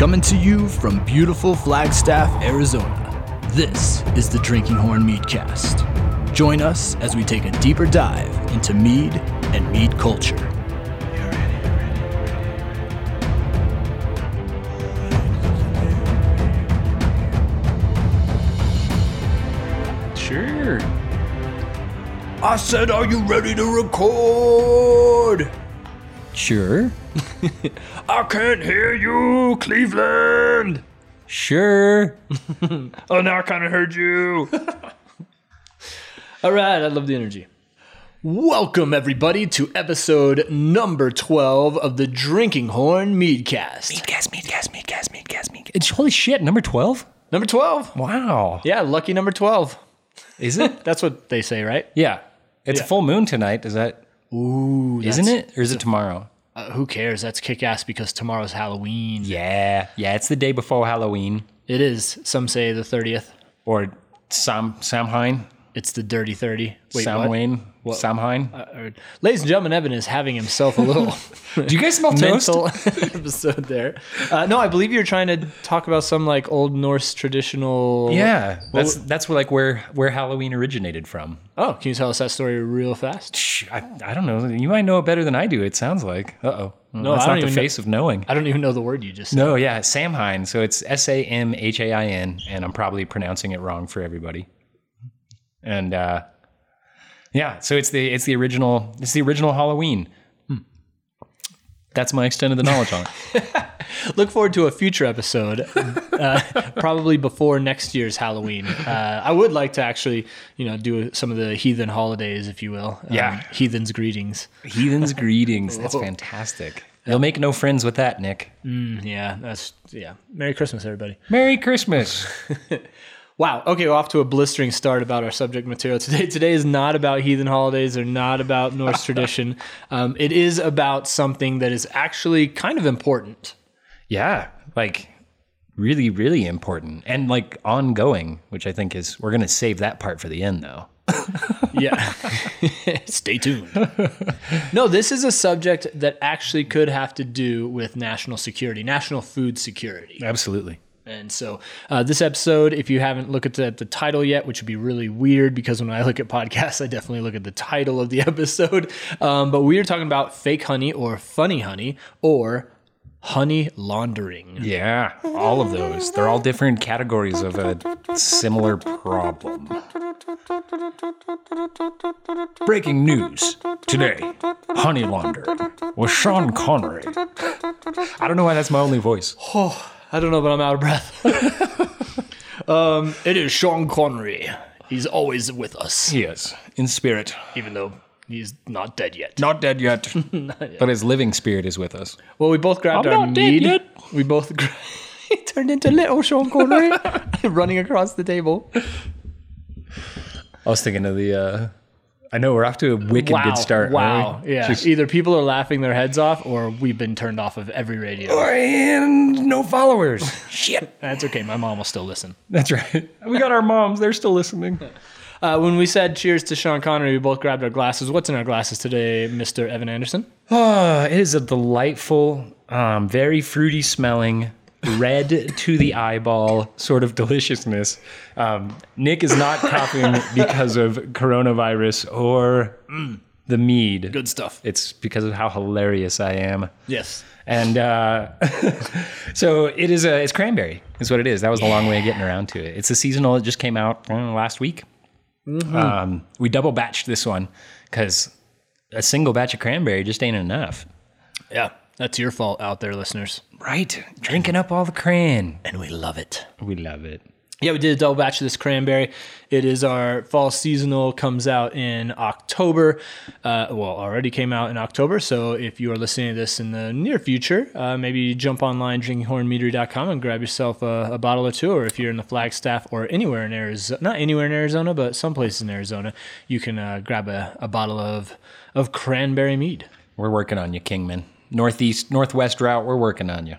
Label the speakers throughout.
Speaker 1: Coming to you from beautiful Flagstaff, Arizona, this is the Drinking Horn Meadcast. Join us as we take a deeper dive into mead and mead culture. You ready?
Speaker 2: Sure.
Speaker 1: I said, Are you ready to record?
Speaker 2: Sure.
Speaker 1: I can't hear you, Cleveland.
Speaker 2: Sure.
Speaker 1: Oh, now I kind of heard you.
Speaker 2: All right. I love the energy.
Speaker 1: Welcome, everybody, to episode number 12 of the Drinking Horn Meadcast.
Speaker 2: Meadcast, meadcast, meadcast, meadcast, meadcast. It's holy shit. Number 12?
Speaker 1: Number 12.
Speaker 2: Wow.
Speaker 1: Yeah, lucky number 12.
Speaker 2: Is it?
Speaker 1: That's what they say, right?
Speaker 2: yeah. It's
Speaker 1: Yeah.
Speaker 2: a full moon tonight. Is that,
Speaker 1: Ooh,
Speaker 2: isn't it? Or is it tomorrow?
Speaker 1: Uh, who cares? That's kick ass because tomorrow's Halloween.
Speaker 2: Yeah. Yeah. It's the day before Halloween.
Speaker 1: It is. Some say the 30th.
Speaker 2: Or Sam, Samhain.
Speaker 1: It's the dirty 30. Wait,
Speaker 2: Samhain.
Speaker 1: What?
Speaker 2: Samhain.
Speaker 1: what? Uh, ladies and gentlemen, Evan is having himself a little
Speaker 2: Do you guys smell toast?
Speaker 1: episode there. Uh, no, I believe you're trying to talk about some like old Norse traditional.
Speaker 2: Yeah. That's that's where like where where Halloween originated from.
Speaker 1: Oh, can you tell us that story real fast?
Speaker 2: Shh, I, I don't know. You might know it better than I do. It sounds like. Uh oh.
Speaker 1: No,
Speaker 2: that's
Speaker 1: I don't
Speaker 2: the
Speaker 1: even know-
Speaker 2: face of knowing.
Speaker 1: I don't even know the word you just said.
Speaker 2: No, yeah, Samhain. So it's S A M H A I N, and I'm probably pronouncing it wrong for everybody. And uh, yeah, so it's the it's the original it's the original Halloween.
Speaker 1: Hmm.
Speaker 2: That's my extent of the knowledge on it.
Speaker 1: Look forward to a future episode, uh, probably before next year's Halloween. Uh, I would like to actually, you know, do some of the heathen holidays, if you will. Um,
Speaker 2: Yeah.
Speaker 1: heathens greetings.
Speaker 2: Heathens greetings. That's fantastic. You'll make no friends with that, Nick.
Speaker 1: Mm, yeah, that's yeah. Merry Christmas, everybody.
Speaker 2: Merry Christmas.
Speaker 1: Wow. Okay, we're off to a blistering start about our subject material today. Today is not about heathen holidays or not about Norse tradition. Um, it is about something that is actually kind of important.
Speaker 2: Yeah, like really, really important and like ongoing, which I think is we're gonna save that part for the end though.
Speaker 1: Yeah. Stay tuned. no, this is a subject that actually could have to do with national security, national food security.
Speaker 2: Absolutely.
Speaker 1: And so, uh, this episode, if you haven't looked at the, title yet, which would be really weird because when I look at podcasts, I definitely look at the title of the episode. Um, but we are talking about fake honey or funny honey or honey laundering.
Speaker 2: Yeah, all of those. They're all different categories of a similar problem. Breaking news today Honey laundering with Sean Connery. I don't know why that's my only voice.
Speaker 1: I don't know, but I'm out of breath. um, it is Sean Connery. He's always with us,
Speaker 2: Yes, in spirit.
Speaker 1: even though he's not dead yet.
Speaker 2: Not dead yet, but his living spirit is with us.
Speaker 1: Well, we both grabbed
Speaker 2: I'm
Speaker 1: our
Speaker 2: not dead yet.
Speaker 1: We both gra- he turned into little Sean Connery running across the table.
Speaker 2: I was thinking of the. uh I know we're off to a wicked
Speaker 1: Wow!
Speaker 2: good start.
Speaker 1: Wow!
Speaker 2: aren't?
Speaker 1: Yeah.
Speaker 2: Just-
Speaker 1: Either people are laughing their heads off, or we've been turned off of every radio.
Speaker 2: and no followers. Shit.
Speaker 1: That's okay. My mom will still listen.
Speaker 2: That's right. We got our moms. They're still listening.
Speaker 1: Uh, when we said cheers to Sean Connery, we both grabbed our glasses. What's in our glasses today, Mister Evan Anderson?
Speaker 2: Ah, it is a delightful, um, very fruity smelling, red to the eyeball sort of deliciousness. Um, Nick is not coughing because of coronavirus or the mead.
Speaker 1: Good stuff.
Speaker 2: It's because of how hilarious I am.
Speaker 1: Yes.
Speaker 2: And uh, so it is a it's cranberry. Is what it is. That was the long way of getting around to it. It's a seasonal. It just came out uh, last week. Um, we double batched this one because a single batch of cranberry just ain't enough.
Speaker 1: Yeah. That's your fault out there, listeners.
Speaker 2: Right, drinking up all the cran.
Speaker 1: And we love it.
Speaker 2: We love it.
Speaker 1: Yeah, we did a double batch of this cranberry. It is our fall seasonal, comes out in October. Uh, well, already came out in October. So if you are listening to this in the near future, uh, maybe jump online, drinkinghornmeadery.com, and grab yourself a, a bottle or two. Or if you're in the Flagstaff or anywhere in Arizona, not anywhere in Arizona, but some places in Arizona, you can uh, grab a, a bottle of, of cranberry mead.
Speaker 2: We're working on you, Kingman. Northeast, northwest route. We're working on you.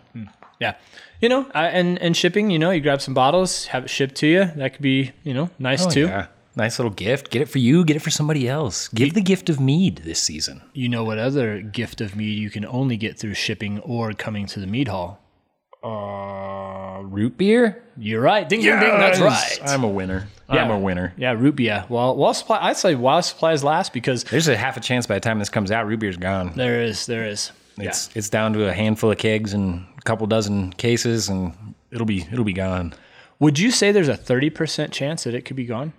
Speaker 1: Yeah. You know, I, and, and shipping, you know, you grab some bottles, have it shipped to you. That could be, you know, nice too.
Speaker 2: Oh, Yeah. Nice little gift. Get it for you. Get it for somebody else. Give the gift of mead this season.
Speaker 1: You know what other gift of mead you can only get through shipping or coming to the mead hall?
Speaker 2: Uh, root beer.
Speaker 1: You're right. Ding, ding, ding. That's right.
Speaker 2: I'm a winner.
Speaker 1: Yeah.
Speaker 2: I'm a winner.
Speaker 1: Yeah, root beer. Well, while supply, I'd say while supplies last because
Speaker 2: There's a half a chance by the time this comes out, root beer's gone.
Speaker 1: there is, there is.
Speaker 2: It's it's down to a handful of kegs and a couple dozen cases, and it'll be it'll be gone.
Speaker 1: Would you say there's a 30% chance that it could be gone?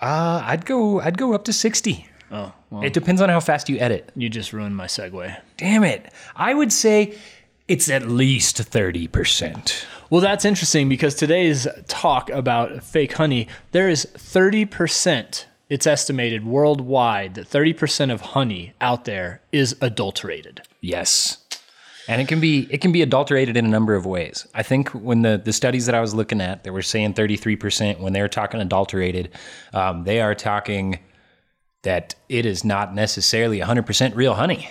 Speaker 2: Uh, I'd go I'd go up to sixty.
Speaker 1: Oh, well,
Speaker 2: It depends on how fast you edit.
Speaker 1: you just ruined my segue.
Speaker 2: Damn it! I would say it's at least thirty percent.
Speaker 1: Well, that's interesting because today's talk about fake honey, there is 30%, it's estimated worldwide that 30% of honey out there is adulterated.
Speaker 2: Yes. And it can be it can be adulterated in a number of ways. I think when the, the studies that I was looking at, they were saying 33%. When they were talking adulterated, um, they are talking that it is not necessarily 100% real honey.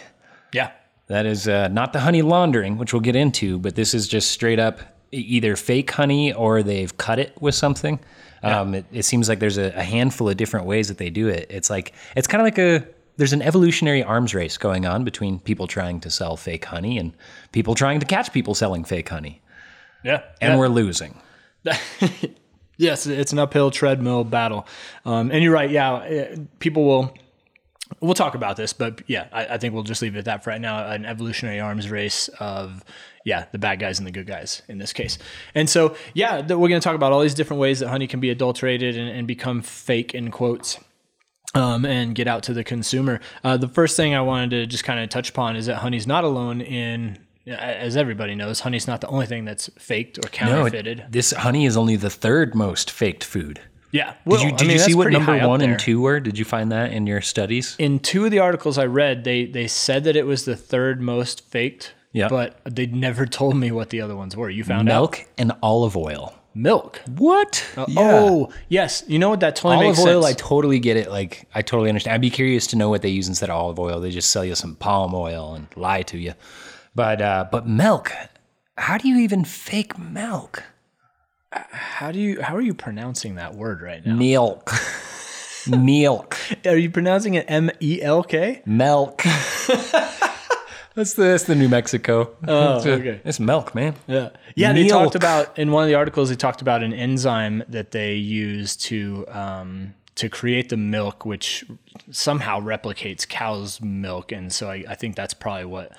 Speaker 1: Yeah.
Speaker 2: That is uh, not the honey laundering, which we'll get into, but this is just straight up either fake honey or they've cut it with something. Um, it, it seems like there's a, a handful of different ways that they do it. It's like it's kind of like a there's an evolutionary arms race going on between people trying to sell fake honey and people trying to catch people selling fake honey,
Speaker 1: Yeah.
Speaker 2: and we're losing.
Speaker 1: Yes, it's an uphill treadmill battle. Um, and you're right. Yeah, eh, people will. We'll talk about this, but yeah, I, I think we'll just leave it at that for right now. An evolutionary arms race of yeah, the bad guys and the good guys in this case. And so yeah, we're going to talk about all these different ways that honey can be adulterated and, and become fake in quotes. Um, and get out to the consumer. Uh, the first thing I wanted to just kind of touch upon is that honey's not alone in, as everybody knows, honey's not the only thing that's faked or counterfeited.
Speaker 2: No, this honey is only the third most faked food.
Speaker 1: yeah.
Speaker 2: Did you, did you see what number one
Speaker 1: and
Speaker 2: two were? Did you find that in your studies?
Speaker 1: in two of the articles I read, they they said that it was the third most faked.
Speaker 2: Yeah.
Speaker 1: But they never told me what the other ones were. You found out
Speaker 2: Milk and olive oil.
Speaker 1: Milk.
Speaker 2: What?
Speaker 1: Oh, yes. You know what? That totally makes.
Speaker 2: olive
Speaker 1: makes
Speaker 2: oil, I totally get it. Like, I totally understand. I'd be curious to know what they use instead of olive oil. They just sell you some palm oil and lie to you. But, uh, but milk. How do you even fake milk?
Speaker 1: how do you how are you pronouncing that word right now?
Speaker 2: Milk. milk.
Speaker 1: Are you pronouncing it M E L K?
Speaker 2: Milk. that's the that's the New Mexico.
Speaker 1: Oh,
Speaker 2: it's, a-
Speaker 1: okay.
Speaker 2: it's milk, man.
Speaker 1: Yeah. Yeah, they talked about in one of the articles they talked about an enzyme that they use to um, to create the milk which somehow replicates cow's milk and so I, I think that's probably what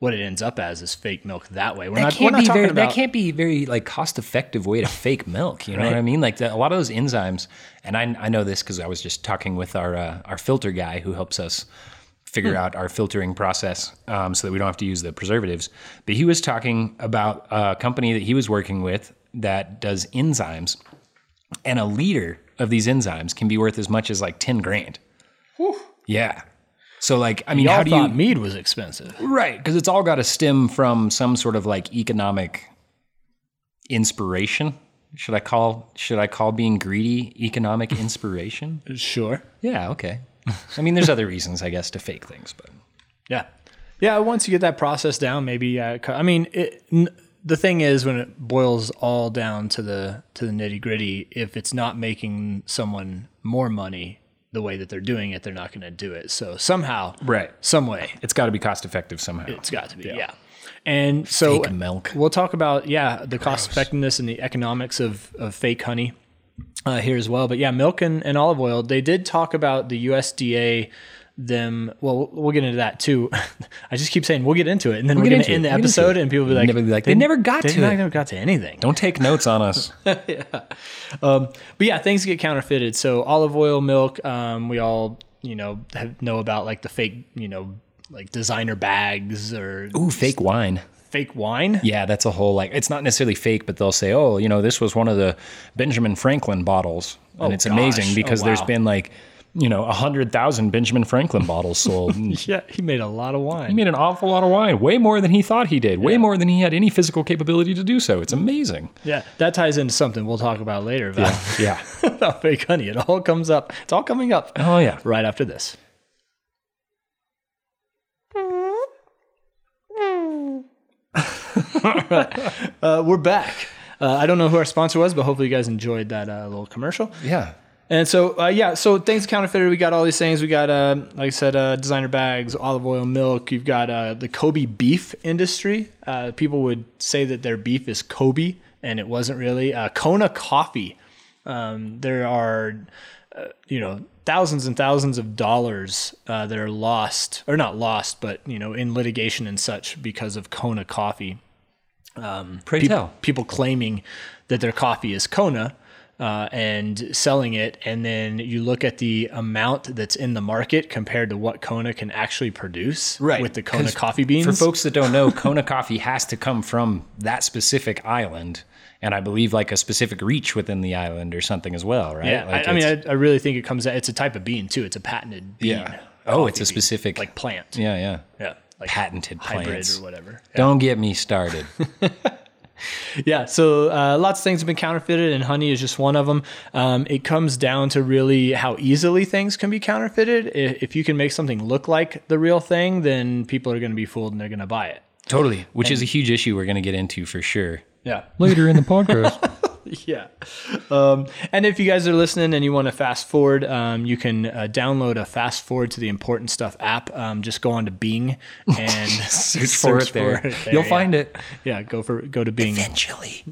Speaker 1: what it ends up as is fake milk that way. We're
Speaker 2: That
Speaker 1: not, we're
Speaker 2: can't
Speaker 1: not
Speaker 2: be
Speaker 1: talking
Speaker 2: very.
Speaker 1: about
Speaker 2: That can't be very like cost effective way to fake milk. You know what I mean? Like the, a lot of those enzymes, and I, I know this because I was just talking with our uh, our filter guy who helps us figure out our filtering process um, so that we don't have to use the preservatives. But he was talking about a company that he was working with that does enzymes, and a liter of these enzymes can be worth as much as like ten grand. Yeah. So like, I mean,
Speaker 1: Y'all
Speaker 2: how do
Speaker 1: thought
Speaker 2: you?
Speaker 1: mead was expensive.
Speaker 2: Right, because it's all got to stem from some sort of like economic inspiration. Should I call should I call being greedy economic inspiration?
Speaker 1: Sure.
Speaker 2: yeah, okay. I mean, there's other reasons, I guess, to fake things, but
Speaker 1: Yeah. Yeah, once you get that process down, maybe uh, I mean, it, n- the thing is when it boils all down to the to the nitty-gritty, if it's not making someone more money the way that they're doing it, they're not going to do it. So somehow,
Speaker 2: Right.
Speaker 1: some way,
Speaker 2: it's got to be cost effective somehow.
Speaker 1: it's got to be. Yeah. And so
Speaker 2: Fake milk.
Speaker 1: We'll talk about yeah the cost effectiveness and the economics of, of fake honey uh, here as well. But yeah, milk and, and olive oil. They did talk about the USDA. Them well, we'll get into that too. I just keep saying we'll get into it, and then we're going
Speaker 2: into
Speaker 1: to end
Speaker 2: it.
Speaker 1: the
Speaker 2: We'll
Speaker 1: episode, and people will be like,
Speaker 2: Never be like, "They never got
Speaker 1: they
Speaker 2: to it."
Speaker 1: never got to anything."
Speaker 2: Don't take notes on us.
Speaker 1: Um, but yeah, things get counterfeited. So olive oil, milk. Um, we all you know have, know about like the fake you know like designer bags or
Speaker 2: Ooh, fake wine.
Speaker 1: Fake wine.
Speaker 2: Yeah, that's a whole like it's not necessarily fake, but they'll say, "Oh, you know, this was one of the Benjamin Franklin bottles," and
Speaker 1: Oh,
Speaker 2: it's
Speaker 1: gosh.
Speaker 2: amazing
Speaker 1: Oh,
Speaker 2: because there's been like, you know, a hundred thousand Benjamin Franklin bottles sold.
Speaker 1: Yeah, he made a lot of wine.
Speaker 2: he made an awful lot of wine, way more than he thought he did, way more than he had any physical capability to do so. It's amazing.
Speaker 1: Yeah, that ties into something we'll talk about later about,
Speaker 2: Yeah.
Speaker 1: about fake honey. It all comes up. It's all coming up
Speaker 2: Oh yeah.
Speaker 1: right after this. uh, we're back. Uh, I don't know who our sponsor was, but hopefully you guys enjoyed that uh, little commercial.
Speaker 2: Yeah.
Speaker 1: And so, uh, yeah, so things counterfeited. We got all these things. We got, uh, like I said, uh, designer bags, olive oil, milk. You've got uh, the Kobe beef industry. Uh, people would say that their beef is Kobe, and it wasn't really. Uh, Kona coffee. Um, there are, uh, you know, thousands and thousands of dollars uh, that are lost, or not lost, but you know, in litigation and such because of Kona coffee.
Speaker 2: Pray
Speaker 1: Peop-
Speaker 2: tell.
Speaker 1: people claiming that their coffee is Kona uh, and selling it, and then you look at the amount that's in the market compared to what Kona can actually produce with the kona coffee beans.
Speaker 2: For folks that don't know, Kona coffee has to come from that specific island, and I believe like a specific reach within the island or something as well, right?
Speaker 1: yeah,
Speaker 2: Like
Speaker 1: I, I mean, I, I really think it comes. It's a type of bean too. It's a patented bean.
Speaker 2: Yeah. Oh, it's a
Speaker 1: bean,
Speaker 2: specific-
Speaker 1: like plant.
Speaker 2: yeah, yeah,
Speaker 1: Yeah, like
Speaker 2: patented
Speaker 1: hybrid
Speaker 2: plants.
Speaker 1: or whatever.
Speaker 2: Don't get me started.
Speaker 1: Yeah, so uh, lots of things have been counterfeited, and honey is just one of them. Um, it comes down to really how easily things can be counterfeited. If you can make something look like the real thing, then people are going to be fooled and they're going to buy it.
Speaker 2: totally, which is a huge issue we're going to get into for sure.
Speaker 1: Yeah.
Speaker 2: Later in the podcast.
Speaker 1: Yeah. Um, and if you guys are listening and you want to fast forward, um, you can uh, download a fast forward to the important stuff app. Um, just go on to Bing and
Speaker 2: Search for it there. You'll
Speaker 1: yeah.
Speaker 2: find it.
Speaker 1: Yeah, go for go to Bing.
Speaker 2: Eventually.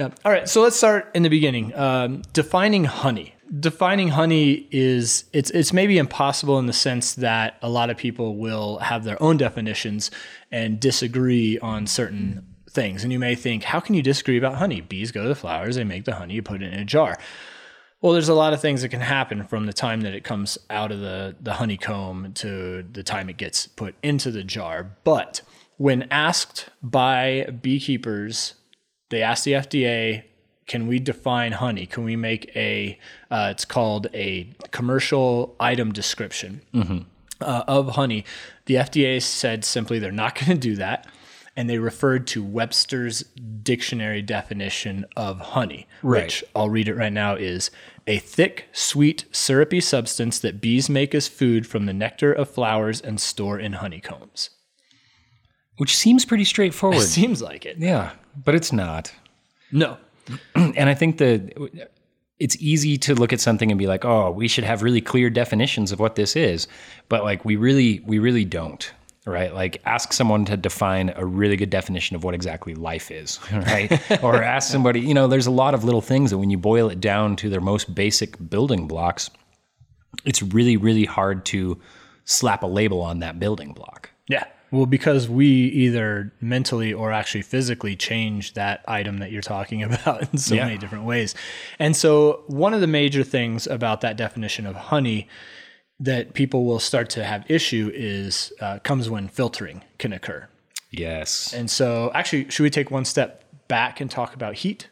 Speaker 1: Yeah. All right. So let's start in the beginning. Um, defining honey. Defining honey is it's it's maybe impossible in the sense that a lot of people will have their own definitions and disagree on certain things. And you may think, how can you disagree about honey? Bees go to the flowers, they make the honey, you put it in a jar. Well, there's a lot of things that can happen from the time that it comes out of the, the honeycomb to the time it gets put into the jar. But when asked by beekeepers, they asked the FDA, can we define honey? Can we make a, uh, it's called a commercial item description uh, of honey? The FDA said simply they're not going to do that. And they referred to Webster's dictionary definition of honey,
Speaker 2: Right.
Speaker 1: which I'll read it right now is a thick, sweet, syrupy substance that bees make as food from the nectar of flowers and store in honeycombs.
Speaker 2: Which seems pretty straightforward.
Speaker 1: It Seems like it.
Speaker 2: yeah, but it's not.
Speaker 1: No.
Speaker 2: and I think that it's easy to look at something and be like, "Oh, we should have really clear definitions of what this is," but like we really, we really don't, right? Like, ask someone to define a really good definition of what exactly life is, right? or ask somebody. You know, there's a lot of little things that when you boil it down to their most basic building blocks, it's really, really hard to slap a label on that building block.
Speaker 1: Yeah. Well, because we either mentally or actually physically change that item that you're talking about in so
Speaker 2: Yeah.
Speaker 1: many different ways. And so, one of the major things about that definition of honey that people will start to have issue is uh, comes when filtering can occur.
Speaker 2: Yes.
Speaker 1: And so, actually, should we take one step back and talk about heat?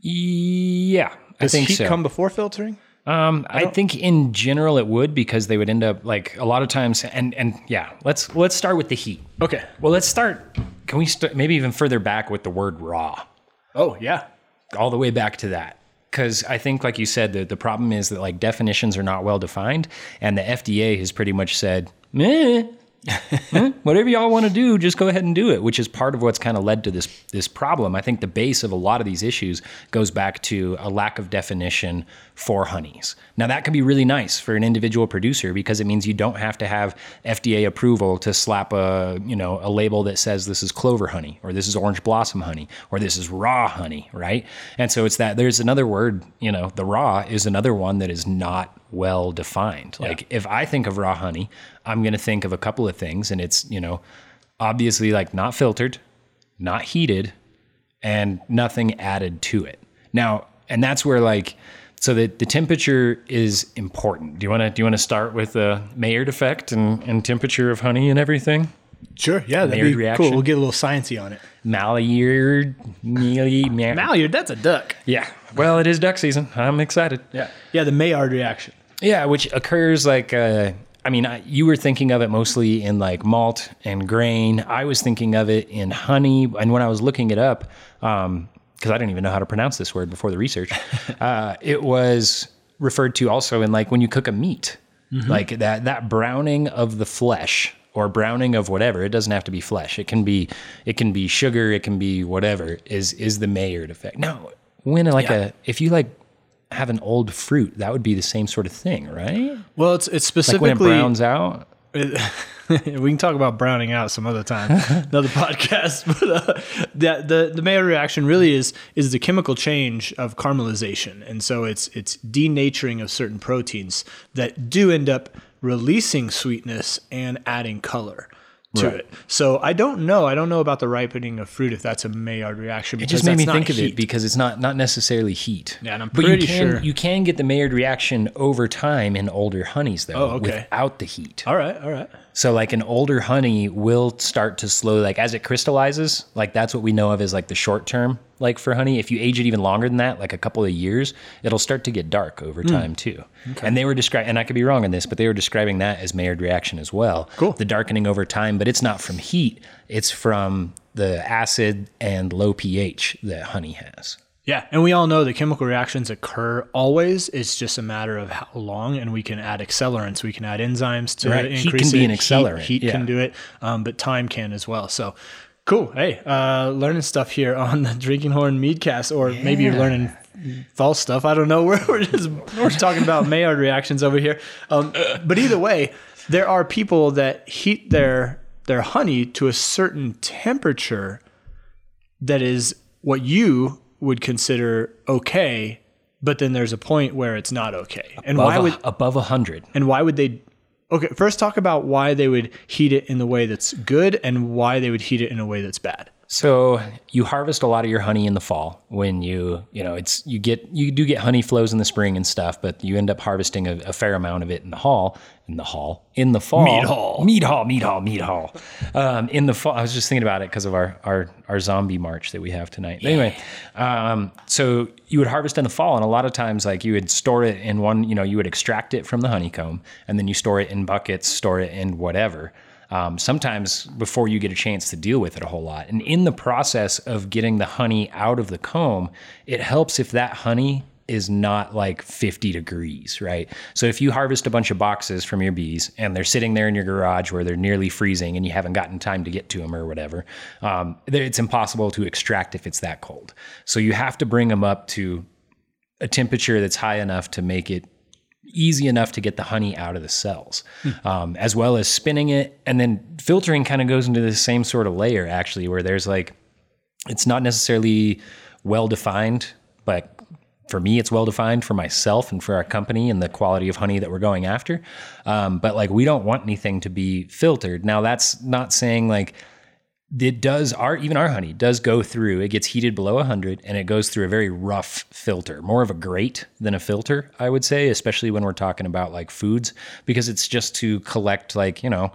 Speaker 2: Yeah, I think
Speaker 1: heat
Speaker 2: so.
Speaker 1: come before filtering?
Speaker 2: Um, I, think in general it would because they would end up like a lot of times and and yeah, let's let's start with the heat.
Speaker 1: Okay.
Speaker 2: Well, let's start can we start maybe even further back with the word raw?
Speaker 1: Oh, yeah.
Speaker 2: All the way back to that. Cuz I think like you said the the problem is that like definitions are not well defined and the FDA has pretty much said, "Meh, eh, whatever y'all want to do, just go ahead and do it, which is part of what's kind of led to this this problem. I think the base of a lot of these issues goes back to a lack of definition for honeys. Now that can be really nice for an individual producer because it means you don't have to have FDA approval to slap a, you know, a label that says this is clover honey or this is orange blossom honey or this is raw honey, right? And so it's that there's another word, you know, the raw is another one that is not well defined. Like if I think of raw honey, I'm going to think of a couple of things and it's, you know, obviously like not filtered, not heated, and nothing added to it. Now, and that's where like so the, the temperature is important. Do you want to do you want to start with the Maillard effect and, and temperature of honey and everything?
Speaker 1: Sure. Yeah. That'd
Speaker 2: Maillard
Speaker 1: be
Speaker 2: reaction?
Speaker 1: cool. We'll get a little sciencey on it.
Speaker 2: Maillard, Maillard, Maillard.
Speaker 1: Maillard, that's a duck.
Speaker 2: Yeah. Well, it is duck season. I'm excited.
Speaker 1: Yeah. Yeah. The Maillard reaction.
Speaker 2: Yeah, which occurs like uh, I mean, I, you were thinking of it mostly in like malt and grain. I was thinking of it in honey, and when I was looking it up, because I didn't even know how to pronounce this word before the research, uh, it was referred to also in like when you cook a meat, like that that browning of the flesh or browning of whatever. It doesn't have to be flesh. It can be it can be sugar. It can be whatever. Is is the Maillard effect? Now, when like a if you like have an old fruit, that would be the same sort of thing, right?
Speaker 1: Well, it's it's
Speaker 2: Like when
Speaker 1: specifically
Speaker 2: it browns out.
Speaker 1: we can talk about browning out some other time, another podcast. But uh, the, the the Maillard reaction really is is the chemical change of caramelization, and so it's it's denaturing of certain proteins that do end up releasing sweetness and adding color to
Speaker 2: Right.
Speaker 1: it. So I don't know. I don't know about the ripening of fruit if that's a Maillard reaction.
Speaker 2: It just made me think
Speaker 1: not
Speaker 2: of it because it's not not necessarily heat.
Speaker 1: Yeah, and I'm
Speaker 2: but
Speaker 1: pretty
Speaker 2: you can,
Speaker 1: sure-
Speaker 2: you can get the Maillard reaction over time in older honeys though,
Speaker 1: Oh, okay.
Speaker 2: without the heat.
Speaker 1: All right, all right.
Speaker 2: So like an older honey will start to slowly like as it crystallizes, like that's what we know of as like the short term like for honey. If you age it even longer than that, like a couple of years, it'll start to get dark
Speaker 1: Hmm.
Speaker 2: over time too. And they were describing and I could be wrong on this, but they were describing that as Maillard reaction as well.
Speaker 1: Cool.
Speaker 2: The darkening over time, but it's not from heat, it's from the acid and low pH that honey has.
Speaker 1: Yeah, and we all know that chemical reactions occur always. It's just a matter of how long, and we can add accelerants. We can add enzymes to
Speaker 2: Right. Heat
Speaker 1: increase
Speaker 2: can be an accelerant,
Speaker 1: Heat, heat
Speaker 2: yeah.
Speaker 1: can do it, um, but time can as well. So, cool. Hey, uh, learning stuff here on the Drinking Horn Meadcast, or maybe you're learning false stuff. I don't know. We're, we're just we're talking about Maillard reactions over here. Um, but either way, there are people that heat their their honey to a certain temperature that is what you would consider okay, but then there's a point where it's not okay. And
Speaker 2: Above
Speaker 1: why
Speaker 2: a,
Speaker 1: would
Speaker 2: above 100.
Speaker 1: and why would they Okay, first talk about why they would heat it in the way that's good and why they would heat it in a way that's bad.
Speaker 2: So you harvest a lot of your honey in the fall when you, you know, it's you get you do get honey flows in the spring and stuff, but you end up harvesting a, a fair amount of it in the hall, in the hall, in the fall.
Speaker 1: Mead hall.
Speaker 2: mead hall, mead hall, mead hall. Um, in the fall, I was just thinking about it because of our our our zombie march that we have tonight. Anyway, um, so you would harvest in the fall, and a lot of times, like you would store it in one, you know, you would extract it from the honeycomb, and then you store it in buckets, store it in whatever um, sometimes before you get a chance to deal with it a whole lot. And in the process of getting the honey out of the comb, it helps if that honey is not like 50 degrees, right? So if you harvest a bunch of boxes from your bees and they're sitting there in your garage where they're nearly freezing and you haven't gotten time to get to them or whatever, um, it's impossible to extract if it's that cold. So you have to bring them up to a temperature that's high enough to make it easy enough to get the honey out of the cells, um, as well as spinning it. And then filtering kind of goes into the same sort of layer, actually, where there's like, it's not necessarily well defined, but for me, it's well defined for myself and for our company and the quality of honey that we're going after. Um, but like, we don't want anything to be filtered. Now, that's not saying like, it does our even our honey does go through it gets heated below 100 and it goes through a very rough filter more of a grate than a filter i would say especially when we're talking about like foods because it's just to collect like you know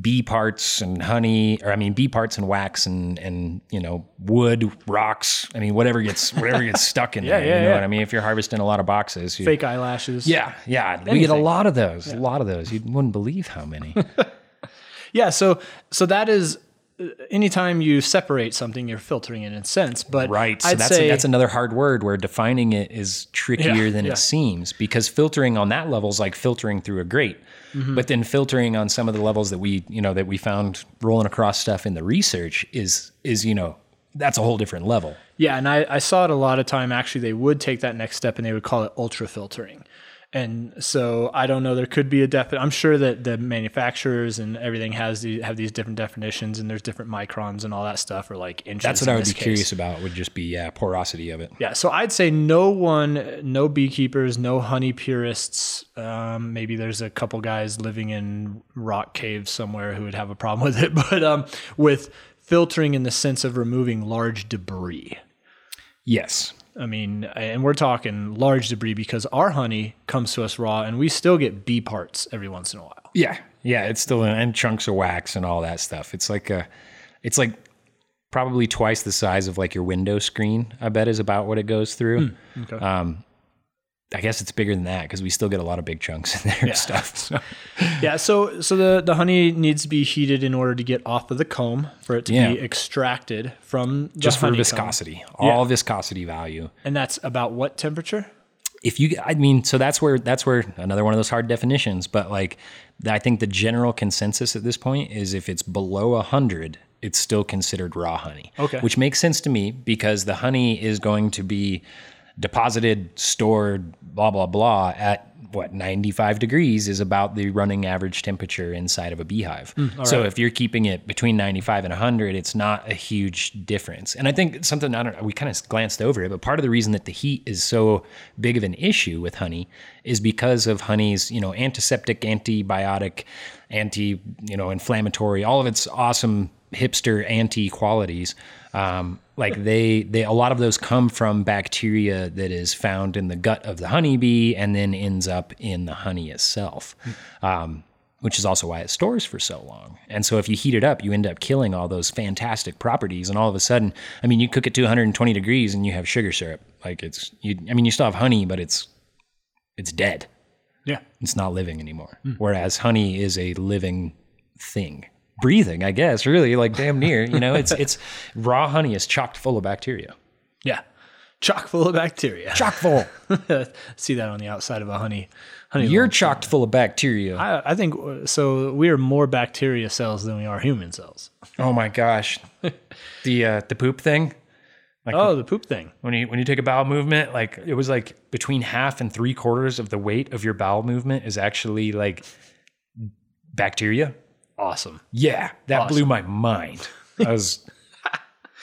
Speaker 2: bee parts and honey or i mean bee parts and wax and and you know wood rocks i mean whatever gets whatever gets stuck in there
Speaker 1: yeah,
Speaker 2: you know
Speaker 1: yeah.
Speaker 2: what i mean? If you're harvesting a lot of boxes you,
Speaker 1: Fake eyelashes.
Speaker 2: yeah yeah we get a lot of those a lot of those. You wouldn't believe how many.
Speaker 1: Yeah, so so that is anytime you separate something, you're filtering it in a sense. But
Speaker 2: Right. So
Speaker 1: I'd
Speaker 2: that's
Speaker 1: say
Speaker 2: that's another hard word where defining it is trickier
Speaker 1: Yeah,
Speaker 2: than
Speaker 1: yeah.
Speaker 2: it seems because filtering on that level is like filtering through a grate.
Speaker 1: Mm-hmm.
Speaker 2: But then filtering on some of the levels that we, you know, that we found rolling across stuff in the research is is, you know, that's a whole different level.
Speaker 1: Yeah, and I, I saw it a lot of time. Actually, they would take that next step and they would call it ultra filtering. And so I don't know. There could be a definite. I'm sure that the manufacturers and everything has the, have these different definitions, and there's different microns and all that stuff, or like inches.
Speaker 2: That's what
Speaker 1: in
Speaker 2: I would be
Speaker 1: case.
Speaker 2: curious about would just be yeah, porosity of it.
Speaker 1: Yeah, so I'd say no one, no beekeepers, no honey purists. Um, maybe there's a couple guys living in rock caves somewhere who would have a problem with it, but um, with filtering in the sense of removing large debris.
Speaker 2: Yes.
Speaker 1: I mean, and we're talking large debris because our honey comes to us raw, and we still get bee parts every once in a while.
Speaker 2: Yeah. Yeah, it's still and chunks of wax and all that stuff. It's like a it's like probably twice the size of like your window screen, I bet is about what it goes through.
Speaker 1: okay.
Speaker 2: Um I guess it's bigger than that because we still get a lot of big chunks in there and stuff. So.
Speaker 1: Yeah, so so the, the honey needs to be heated in order to get off of the comb for it to
Speaker 2: Yeah.
Speaker 1: be extracted from the
Speaker 2: Just for viscosity, all viscosity value.
Speaker 1: And that's about what temperature?
Speaker 2: If you, I mean, so that's where that's where another one of those hard definitions. But like, I think the general consensus at this point is if it's below hundred, it's still considered raw honey.
Speaker 1: Okay.
Speaker 2: which makes sense to me because the honey is going to be deposited, stored, blah blah blah at what 95 degrees is about the running average temperature inside of a beehive. Hmm, so if you're keeping it between 95 and 100, it's not a huge difference. And I think something I don't know, we kind of glanced over it, but part of the reason that the heat is so big of an issue with honey is because of honey's, you know, antiseptic, antibiotic, anti, you know, inflammatory, all of its awesome hipster anti qualities. Um, like they, they, a lot of those come from bacteria that is found in the gut of the honeybee and then ends up in the honey itself. Um, which is also why it stores for so long. And so if you heat it up, you end up killing all those fantastic properties. And all of a sudden, I mean, you cook it to 120 degrees and you have sugar syrup. Like it's, you, I mean, you still have honey, but it's, it's dead.
Speaker 1: Yeah.
Speaker 2: It's not living anymore. Whereas honey is a living thing, breathing, I guess, really like damn near, you know, it's, it's raw honey is chocked full of bacteria.
Speaker 1: Yeah. Chock full of bacteria.
Speaker 2: Chock full.
Speaker 1: See that on the outside of a honey. honey
Speaker 2: You're chocked full of bacteria.
Speaker 1: I, I think uh, so. We are more bacteria cells than we are human cells.
Speaker 2: oh my gosh. the, uh, the poop thing.
Speaker 1: Oh, the poop thing.
Speaker 2: when you when you take a bowel movement, like it was like between half and three quarters of the weight of your bowel movement is actually like bacteria.
Speaker 1: Awesome.
Speaker 2: Yeah, that blew my mind. I was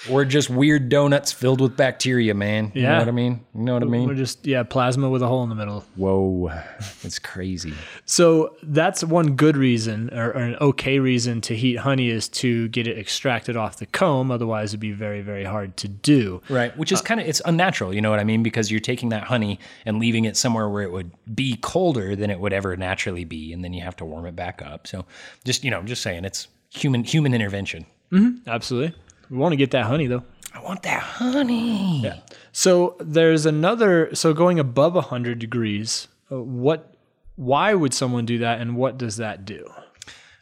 Speaker 2: we're just weird donuts filled with bacteria, man. You know what I mean? You know what I mean?
Speaker 1: We're just yeah, plasma with a hole in the middle.
Speaker 2: Whoa, it's crazy.
Speaker 1: So that's one good reason, or, or an okay reason to heat honey is to get it extracted off the comb. Otherwise, it'd be very, very hard to do.
Speaker 2: Right, which is uh, kind of it's unnatural, you know what I mean? Because you're taking that honey and leaving it somewhere where it would be colder than it would ever naturally be, and then you have to warm it back up. So, just you know, just saying, it's human human intervention.
Speaker 1: Mm-hmm, absolutely. We want to get that honey though.
Speaker 2: I want that honey. Yeah.
Speaker 1: So there's another. So going above 100 degrees, uh, what? Why would someone do that, and what does that do?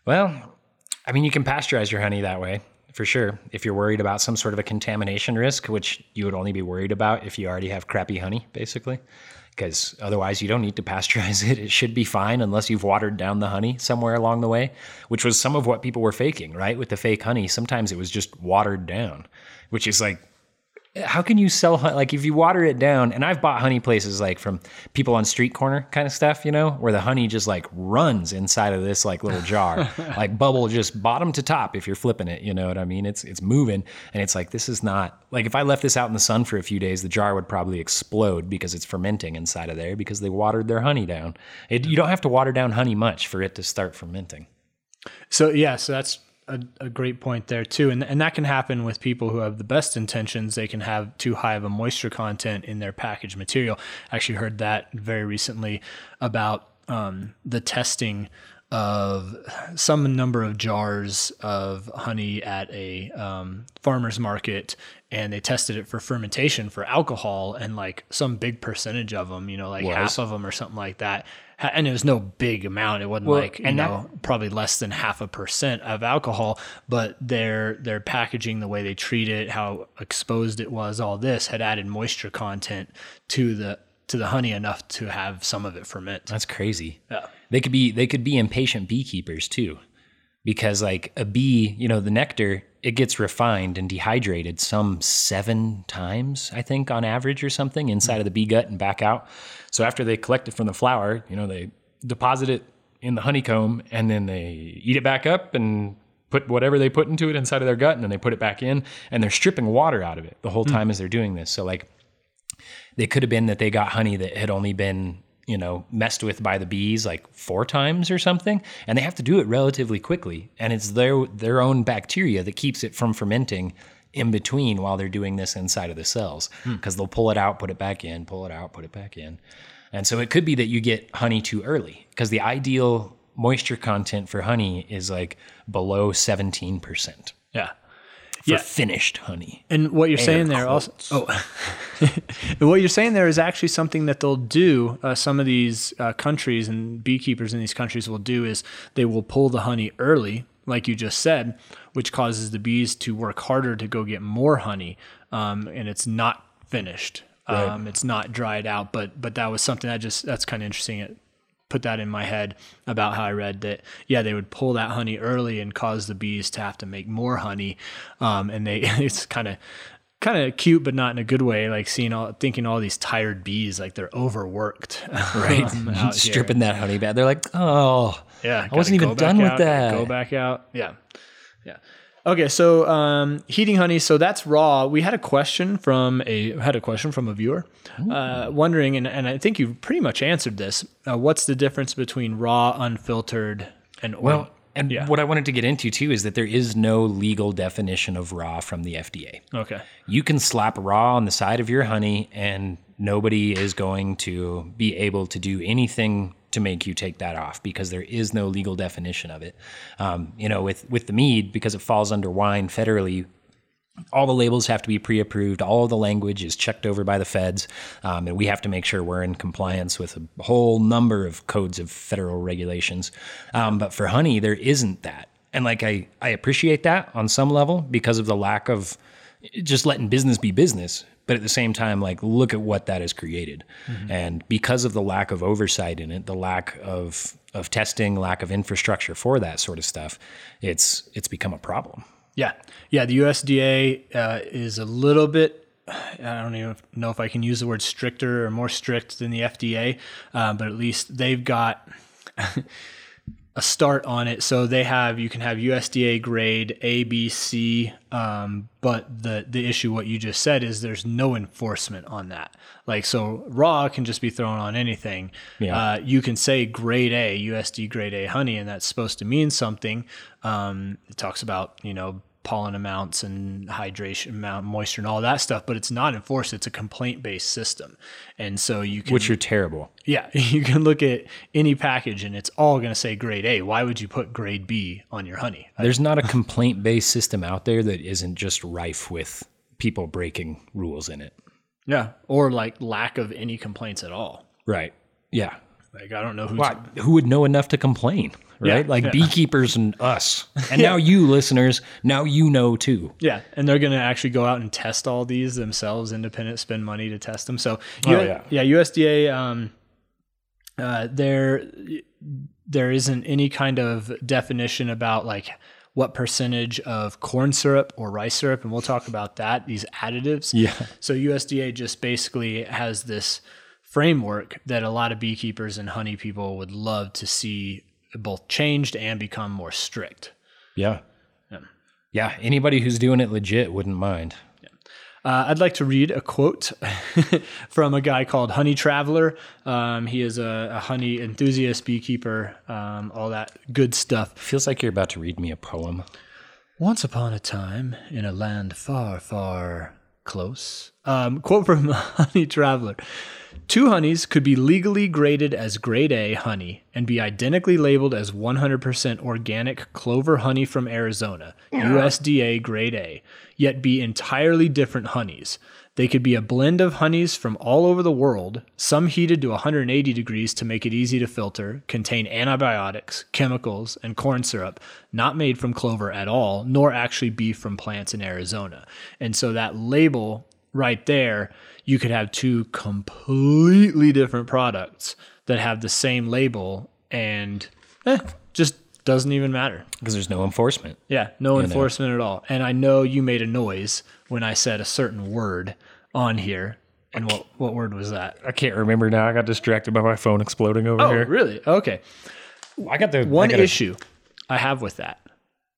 Speaker 2: Well, I mean, you can pasteurize your honey that way for sure. If you're worried about some sort of a contamination risk, which you would only be worried about if you already have crappy honey, basically, because otherwise you don't need to pasteurize it. It should be fine unless you've watered down the honey somewhere along the way, which was some of what people were faking, right? With the fake honey, sometimes it was just watered down, which is like, how can you sell honey? Like if you water it down, and I've bought honey places like from people on street corner kind of stuff, you know, where the honey just like runs inside of this like little jar, like bubble just bottom to top. If you're flipping it, you know what I mean? It's it's moving, and it's like this is not like if I left this out in the sun for a few days, the jar would probably explode because it's fermenting inside of there because they watered their honey down. It, you don't have to water down honey much for it to start fermenting.
Speaker 1: So yeah, so that's a, a great point there too, and and that can happen with people who have the best intentions. They can have too high of a moisture content in their packaged material. I actually heard that very recently about um, the testing of some number of jars of honey at a um, farmer's market and they tested it for fermentation for alcohol and like some big percentage of them you know like half of them or something like that ha- and it was no big amount it wasn't like you
Speaker 2: and that-
Speaker 1: know probably less than half a percent of alcohol but their their packaging the way they treat it how exposed it was all this had added moisture content to the to the honey enough to have some of it ferment
Speaker 2: That's crazy.
Speaker 1: Yeah.
Speaker 2: They could be they could be impatient beekeepers too. Because like a bee, you know, the nectar, it gets refined and dehydrated some 7 times, I think on average or something inside of the bee gut and back out. So after they collect it from the flower, you know, they deposit it in the honeycomb and then they eat it back up and put whatever they put into it inside of their gut and then they put it back in and they're stripping water out of it the whole hmm. time as they're doing this. So like they could have been that they got honey that had only been you know messed with by the bees like four times or something and they have to do it relatively quickly and it's their their own bacteria that keeps it from fermenting in between while they're doing this inside of the cells hmm. because they'll pull it out put it back in pull it out put it back in and so it could be that you get honey too early because the ideal moisture content for honey is like below 17%
Speaker 1: yeah
Speaker 2: for finished honey
Speaker 1: And what you're saying there also, oh, what you're saying there is actually something that they'll do. Uh, some of these uh, countries and beekeepers in these countries will do is they will pull the honey early, like you just said, which causes the bees to work harder to go get more honey, um, and it's not finished. Um, it's not dried out, but but that was something that just that's kind of interesting. It put that in my head about how I read that. Yeah, they would pull that honey early and cause the bees to have to make more honey, um, and they it's kind of kind of cute, but not in a good way. Like seeing all, thinking all these tired bees, like they're overworked,
Speaker 2: Right.
Speaker 1: um, out here.
Speaker 2: Stripping that honey back. They're like, oh,
Speaker 1: Yeah,
Speaker 2: I wasn't even done
Speaker 1: back
Speaker 2: with that.
Speaker 1: Go back out. Yeah, yeah. Okay, so um, heating honey. So that's raw. We had a question from a had a question from a viewer, uh, wondering, and, and I think you pretty much answered this. Uh, what's the difference between raw, unfiltered, and oil?
Speaker 2: Well, and
Speaker 1: Yeah.
Speaker 2: what I wanted to get into too is that there is no legal definition of raw from the FDA.
Speaker 1: okay,
Speaker 2: You can slap raw on the side of your honey, and nobody is going to be able to do anything to make you take that off because there is no legal definition of it. Um, you know, with with the mead, because it falls under wine federally, all the labels have to be pre-approved. All the language is checked over by the feds, um, and we have to make sure we're in compliance with a whole number of codes of federal regulations. Um, but for honey, there isn't that, and like I, I appreciate that on some level because of the lack of just letting business be business. But at the same time, like look at what that has created, and because of the lack of oversight in it, the lack of of testing, lack of infrastructure for that sort of stuff, it's it's become a problem.
Speaker 1: yeah, yeah. The USDA uh, is a little bit. I don't even know if I can use the word stricter or more strict than the FDA, uh, but at least they've got a start on it. So they have you can have USDA grade A, B, C, um, but the the issue what you just said is there's no enforcement on that. Like so, raw can just be thrown on anything.
Speaker 2: Yeah.
Speaker 1: Uh, you can say grade A, USD grade A honey, and that's supposed to mean something. Um, it talks about you know pollen amounts and hydration amount, moisture, and all that stuff, but it's not enforced. It's a complaint based system, and so you can
Speaker 2: Which are terrible.
Speaker 1: yeah, you can look at any package and it's all going to say grade A. Why would you put grade B on your honey?
Speaker 2: There's not a complaint based system out there that isn't just rife with people breaking rules in it.
Speaker 1: Yeah, or like lack of any complaints at all.
Speaker 2: Right. Yeah.
Speaker 1: Like I don't know who's
Speaker 2: Why, who would know enough to complain? Right.
Speaker 1: Yeah,
Speaker 2: like
Speaker 1: yeah.
Speaker 2: beekeepers and us. And now you listeners, now you know too.
Speaker 1: Yeah, and they're going to actually go out and test all these themselves, independent, spend money to test them. So,
Speaker 2: Oh,
Speaker 1: U-
Speaker 2: yeah.
Speaker 1: yeah, USDA, um, uh, there, there isn't any kind of definition about like what percentage of corn syrup or rice syrup, and we'll talk about that. These additives.
Speaker 2: Yeah.
Speaker 1: So USDA just basically has this framework that a lot of beekeepers and honey people would love to see both changed and become more strict.
Speaker 2: Yeah. Yeah. Anybody who's doing it legit wouldn't mind.
Speaker 1: Uh, I'd like to read a quote from a guy called Honey Traveler. Um, he is a, a honey enthusiast, beekeeper, um, all that good stuff.
Speaker 2: Feels like you're about to read me a poem.
Speaker 1: Once upon a time, in a land far, far close. Um, quote from Honey Traveler Two honeys could be legally graded as grade A honey and be identically labeled as 100% organic clover honey from Arizona, USDA grade A, yet be entirely different honeys. They could be a blend of honeys from all over the world, some heated to 180 degrees to make it easy to filter, contain antibiotics, chemicals, and corn syrup, not made from clover at all, nor actually be from plants in Arizona. And so that label right there, you could have two completely different products that have the same label and eh, just doesn't even matter.
Speaker 2: Because there's no enforcement.
Speaker 1: Yeah, no enforcement at all. And I know you made a noise when I said a certain word on here. And what what word was that?
Speaker 2: I can't remember now. I got distracted by my phone exploding over
Speaker 1: Oh,
Speaker 2: here.
Speaker 1: really? Okay.
Speaker 2: I got the
Speaker 1: One
Speaker 2: I gotta-
Speaker 1: issue I have with that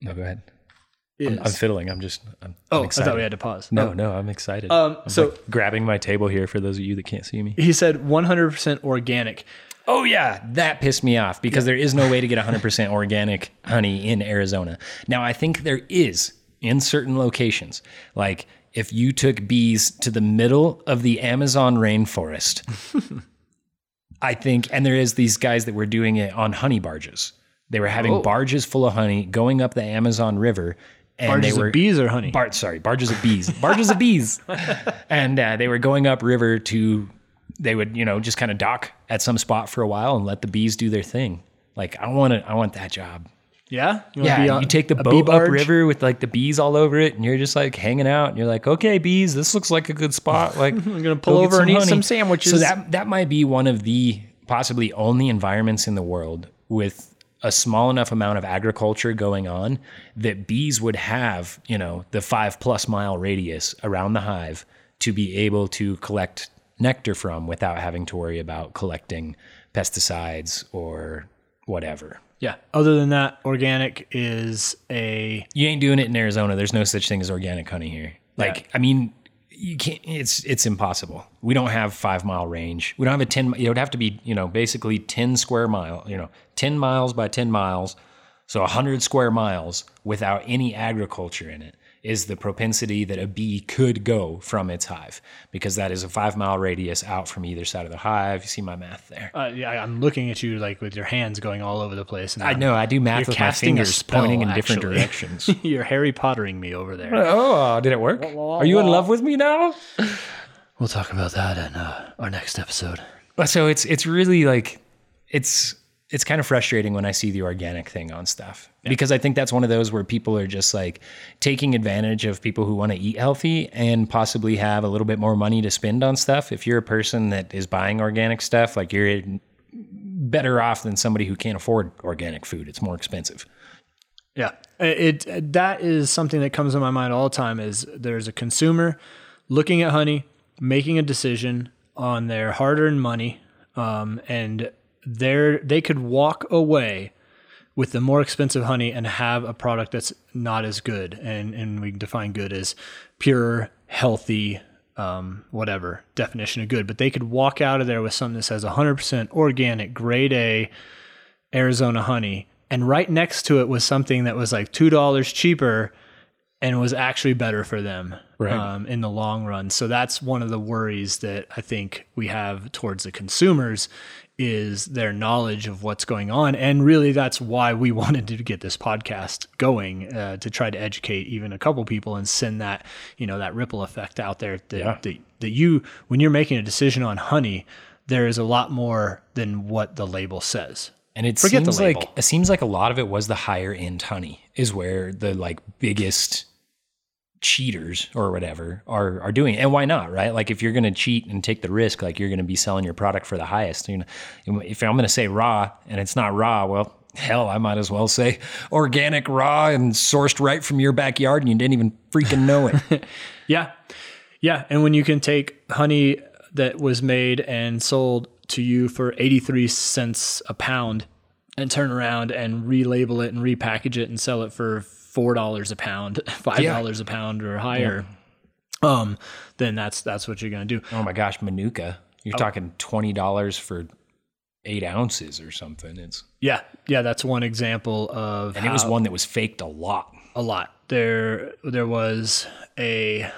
Speaker 2: No, go ahead.
Speaker 1: Is
Speaker 2: I'm fiddling. I'm just. I'm,
Speaker 1: Oh,
Speaker 2: I'm
Speaker 1: I thought we had to pause.
Speaker 2: No, no, I'm excited.
Speaker 1: Um,
Speaker 2: I'm
Speaker 1: so-
Speaker 2: like grabbing my table here for those of you that can't see me.
Speaker 1: He said 100% organic.
Speaker 2: Oh yeah, that pissed me off because there is no way to get 100% organic honey in Arizona. Now I think there is in certain locations. Like if you took bees to the middle of the Amazon rainforest, I think and there is these guys that were doing it on honey barges. They were having
Speaker 1: Oh.
Speaker 2: barges full of honey going up the Amazon River and
Speaker 1: Barges
Speaker 2: they were
Speaker 1: of bees or honey?
Speaker 2: Bar- sorry, barges of bees, barges of bees, and uh, they were going up river to. They would, you know, just kind of dock at some spot for a while and let the bees do their thing. Like I want to, I want that job.
Speaker 1: yeah? You
Speaker 2: Yeah,
Speaker 1: on
Speaker 2: you take the boat
Speaker 1: barge?
Speaker 2: upriver with like the bees all over it, and you're just like hanging out. And you're like, okay, bees, this looks like a good spot. Like I'm
Speaker 1: gonna pull over and eat some sandwiches.
Speaker 2: So that that might be one of the possibly only environments in the world with a small enough amount of agriculture going on that bees would have, you know, the five plus mile radius around the hive to be able to collect nectar from without having to worry about collecting pesticides or whatever.
Speaker 1: Yeah. Other than that, organic is a
Speaker 2: You ain't doing it in Arizona. There's no such thing as organic honey here. Like, I mean, you can't. It's it's impossible. We don't have five mile range. We don't have a ten. It would have to be you know basically ten square mile. You know, ten miles by ten miles, so hundred square miles without any agriculture in it is the propensity that a bee could go from its hive because that is a five mile radius out from either side of the hive. You see my math there.
Speaker 1: uh, yeah, I'm looking at you like with your hands going all over the place. And
Speaker 2: I know I do math
Speaker 1: You're
Speaker 2: with my fingers
Speaker 1: spell,
Speaker 2: pointing in different directions.
Speaker 1: You're Harry Pottering me over there.
Speaker 2: oh, did it work? Are you in love with me now?
Speaker 1: We'll talk about that in uh, our next episode.
Speaker 2: But so it's it's really like it's it's kind of frustrating when I see the organic thing on stuff because I think that's one of those where people are just like taking advantage of people who want to eat healthy and possibly have a little bit more money to spend on stuff. If you're a person that is buying organic stuff, like you're better off than somebody who can't afford organic food. It's more expensive.
Speaker 1: Yeah, it, it that is something that comes to my mind all the time. Is there's a consumer looking at honey, making a decision on their hard-earned money, um, and they they could walk away with the more expensive honey and have a product that's not as good. And and we define good as pure, healthy, um, whatever definition of good. But they could walk out of there with something that says 100% organic, grade A, Arizona honey, and right next to it was something that was like two dollars cheaper and was actually better for them
Speaker 2: Right.
Speaker 1: um, in the long run. So that's one of the worries that I think we have towards the consumers is their knowledge of what's going on, and really that's why we wanted to get this podcast going uh, to try to educate even a couple people and send that you know that ripple effect out there that,
Speaker 2: Yeah.
Speaker 1: that that you when you're making a decision on honey, there is a lot more than what the label says.
Speaker 2: And it
Speaker 1: Forget
Speaker 2: seems like it seems like a lot of it was the higher end honey is where the like biggest cheaters or whatever are are doing it. And why not, right? Like if you're going to cheat and take the risk, like you're going to be selling your product for the highest. You know, if I'm going to say raw and it's not raw, well, hell, I might as well say organic raw and sourced right from your backyard and you didn't even freaking know it.
Speaker 1: Yeah. Yeah. And when you can take honey that was made and sold to you for 83 cents a pound and turn around and relabel it and repackage it and sell it for $4 a pound, $5 a pound or higher, um, then that's, that's what you're going to do.
Speaker 2: oh my gosh, Manuka. You're talking $20 for 8 ounces or something. It's
Speaker 1: Yeah. Yeah. That's one example of
Speaker 2: and it was one that was faked a lot.
Speaker 1: a lot. There, there was a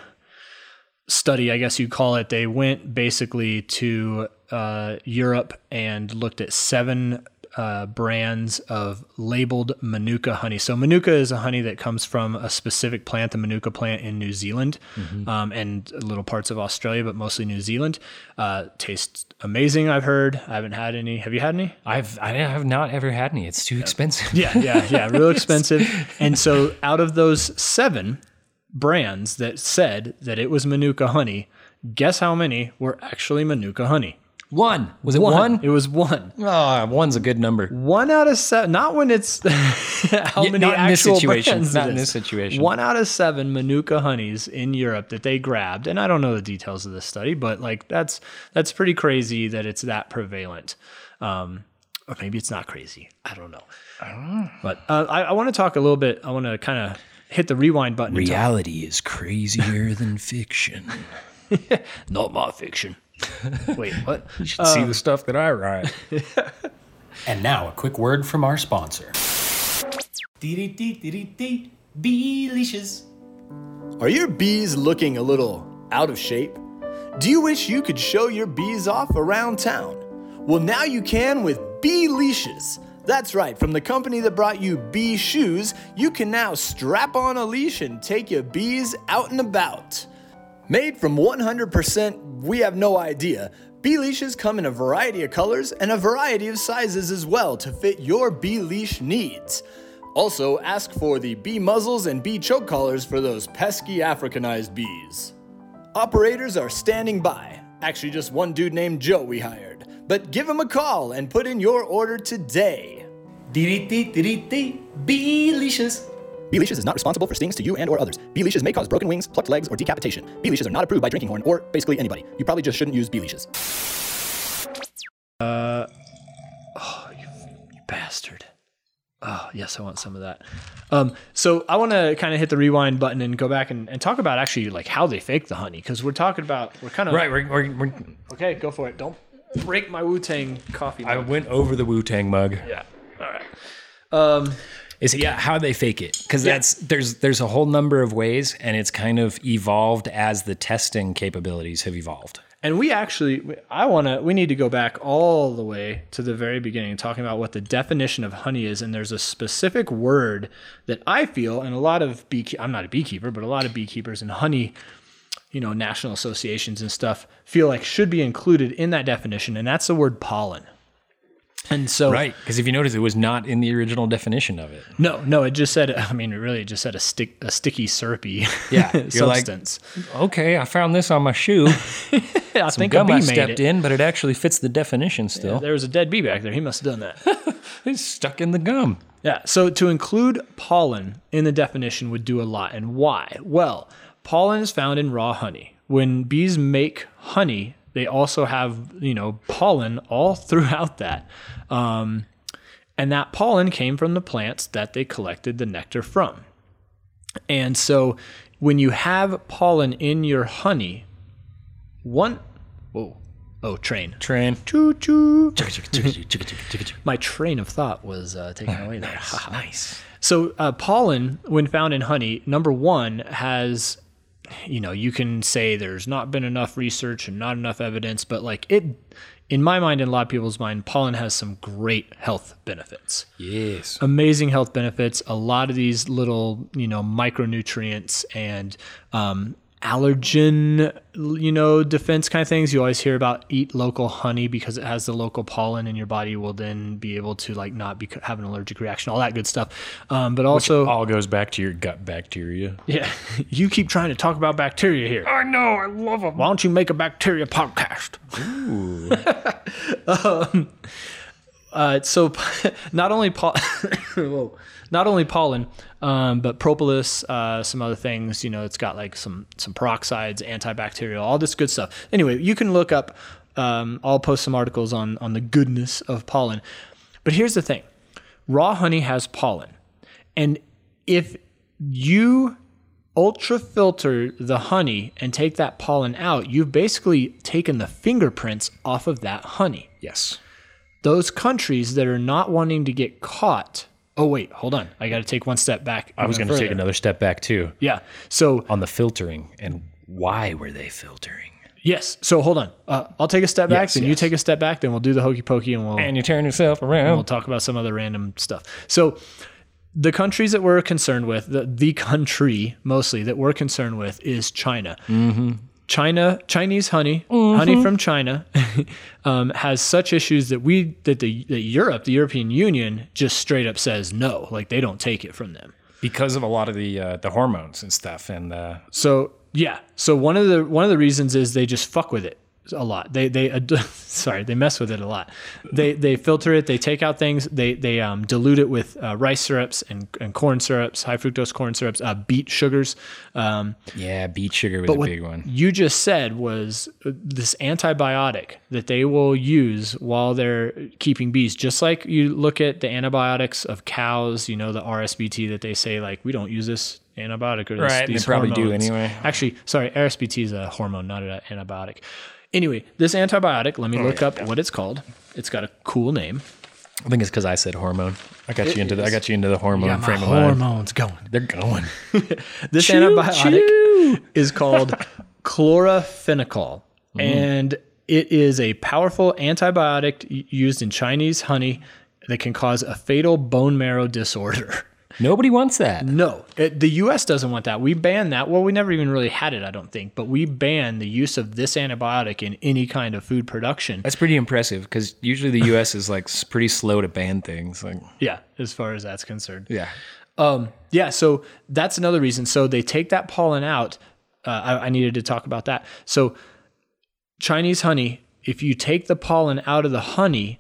Speaker 1: study, I guess you'd call it. They went basically to uh, Europe and looked at seven uh, brands of labeled Manuka honey. So Manuka is a honey that comes from a specific plant, the Manuka plant in New Zealand, um, and little parts of Australia, but mostly New Zealand. Uh, tastes amazing. I've heard. I haven't had any. Have you had any?
Speaker 2: I've I have not ever had any. It's too expensive.
Speaker 1: Yeah, yeah, yeah, real expensive. And so out of those seven brands that said that it was Manuka honey, guess how many were actually Manuka honey?
Speaker 2: One was it one?
Speaker 1: It was one.
Speaker 2: Oh, one's a good number.
Speaker 1: One out of seven. Not when it's how
Speaker 2: Yeah,
Speaker 1: many
Speaker 2: not in this
Speaker 1: actual
Speaker 2: situation.
Speaker 1: brands
Speaker 2: Not
Speaker 1: it
Speaker 2: in
Speaker 1: is.
Speaker 2: this situation.
Speaker 1: One out of seven Manuka honeys in Europe that they grabbed, and I don't know the details of this study, but like that's that's pretty crazy that it's that prevalent. Um, or maybe it's not crazy. I don't know. But uh, I, I want to talk a little bit. I want to kind of hit the rewind button. and talk-
Speaker 2: Reality is crazier than fiction.
Speaker 1: Not my fiction. Wait, what?
Speaker 2: You should see uh. the stuff that I write.
Speaker 3: And now, a quick word from our sponsor. Beelicious.
Speaker 4: Are your bees looking a little out of shape? Do you wish you could show your bees off around town? Well, now you can with Bee Leashes. That's right, from the company that brought you bee shoes, you can now strap on a leash and take your bees out and about. Made from 100% we have no idea, bee leashes come in a variety of colors and a variety of sizes as well to fit your bee leash needs. Also, ask for the bee muzzles and bee choke collars for those pesky Africanized bees. Operators are standing by. Actually, just one dude named Joe we hired. But give him a call and put in your order today.
Speaker 3: Beelicious.
Speaker 4: Bee leashes is not responsible for stings to you and or others. Bee leashes may cause broken wings, plucked legs, or decapitation. Bee leashes are not approved by Drinking Horn or basically anybody. You probably just shouldn't use bee leashes.
Speaker 1: Uh, oh, you, you bastard. Oh, yes, I want some of that. Um, so I want to kind of hit the rewind button and go back and, and talk about actually like how they fake the honey because we're talking about we're kind of
Speaker 2: Right, we're, we're, we're,
Speaker 1: Okay, go for it. Don't break my Wu Tang coffee.
Speaker 2: I went over the Wu Tang mug.
Speaker 1: yeah. All right. Um,
Speaker 2: Is yeah, how they fake it? Because that's there's there's a whole number of ways, and it's kind of evolved as the testing capabilities have evolved.
Speaker 1: And we actually, I want to, we need to go back all the way to the very beginning, talking about what the definition of honey is. And there's a specific word that I feel, and a lot of beekeepers, I'm not a beekeeper, but a lot of beekeepers and honey, you know, national associations and stuff feel like should be included in that definition. And that's the word pollen. And so,
Speaker 2: Right, because if you notice, it was not in the original definition of it.
Speaker 1: no, no, it just said, I mean, it really just said a stick, a sticky, syrupy
Speaker 2: Yeah, you're like,
Speaker 1: substance.
Speaker 2: Okay, I found this on my shoe.
Speaker 1: I
Speaker 2: Some
Speaker 1: think a bee
Speaker 2: I stepped
Speaker 1: it.
Speaker 2: in, but it actually fits the definition still.
Speaker 1: There was a dead bee back there. He must have done that.
Speaker 2: It's stuck in the gum.
Speaker 1: Yeah. So to include pollen in the definition would do a lot. And why? Well, pollen is found in raw honey. When bees make honey, they also have, you know, pollen all throughout that. Um, and that pollen came from the plants that they collected the nectar from. And so when you have pollen in your honey, one, whoa, oh, train.
Speaker 2: Train.
Speaker 1: Choo choo. My train of thought was uh, taken away there.
Speaker 2: nice.
Speaker 1: So uh, pollen, when found in honey, number one has, you know, you can say there's not been enough research and not enough evidence, but like it, in my mind and a lot of people's mind, pollen has some great health benefits.
Speaker 2: Yes.
Speaker 1: Amazing health benefits. A lot of these little, you know, micronutrients and um, allergen, you know, defense kind of things. You always hear about eat local honey because it has the local pollen, and your body will then be able to like not be have an allergic reaction, all that good stuff. Um, but also,
Speaker 2: All goes back to your gut bacteria.
Speaker 1: yeah, you keep trying to talk about bacteria here.
Speaker 2: I know. I love them.
Speaker 1: Why don't you make a bacteria podcast? um, uh, so not only not only pollen, um, but propolis, uh, some other things. You know, it's got like some some peroxides, antibacterial, all this good stuff. Anyway, you can look up. Um, I'll post some articles on on the goodness of pollen. But here's the thing: raw honey has pollen, and if you ultra filter the honey and take that pollen out, you've basically taken the fingerprints off of that honey.
Speaker 2: Yes.
Speaker 1: Those countries that are not wanting to get caught. Oh wait, hold on. I got to take one step back.
Speaker 2: I was going to take another step back too
Speaker 1: Yeah. So
Speaker 2: on the filtering and why were they filtering?
Speaker 1: yes. So hold on. Uh, I'll take a step back.
Speaker 2: Yes,
Speaker 1: then you take a step back. Then we'll do the hokey pokey and we'll
Speaker 2: And you turn yourself around.
Speaker 1: we'll talk about some other random stuff. So the countries that we're concerned with, the, the country mostly that we're concerned with is China. China, Chinese honey, honey from China, um, has such issues that we that the that Europe, the European Union, just straight up says no, like they don't take it from them.
Speaker 2: because of a lot of the uh, the hormones and stuff and uh,
Speaker 1: So yeah, so one of the one of the reasons is they just fuck with it a lot. They they ad- sorry they mess with it a lot. They they filter it. They take out things. They they um, dilute it with uh, rice syrups and, and corn syrups, high fructose corn syrups, uh, beet sugars. Um,
Speaker 2: yeah, beet sugar was a
Speaker 1: what
Speaker 2: big one.
Speaker 1: you just said was uh, this antibiotic that they will use while they're keeping bees. Just like you look at the antibiotics of cows, you know, the RSBT that they say, like, we don't use this antibiotic or this,
Speaker 2: Right, they
Speaker 1: these
Speaker 2: probably do anyway.
Speaker 1: Actually, sorry, RSBT is a hormone, not an antibiotic. Anyway, this antibiotic, let me oh, look up what it's called. It's got a cool name.
Speaker 2: I think it's because I said hormone. I got you into the I got you into the hormone frame of mind.
Speaker 1: hormones going.
Speaker 2: They're going.
Speaker 1: This antibiotic is called chloramphenicol, mm. and it is a powerful antibiotic y- used in Chinese honey that can cause a fatal bone marrow disorder.
Speaker 2: Nobody wants that.
Speaker 1: No, it, the U.S. doesn't want that. We ban that. Well, we never even really had it, I don't think, but we ban the use of this antibiotic in any kind of food production.
Speaker 2: That's pretty impressive because usually the U.S. is like pretty slow to ban things. Like,
Speaker 1: Yeah, as far as that's concerned.
Speaker 2: yeah,
Speaker 1: Um, yeah, so that's another reason. So they take that pollen out. Uh, I, I needed to talk about that. So Chinese honey, if you take the pollen out of the honey,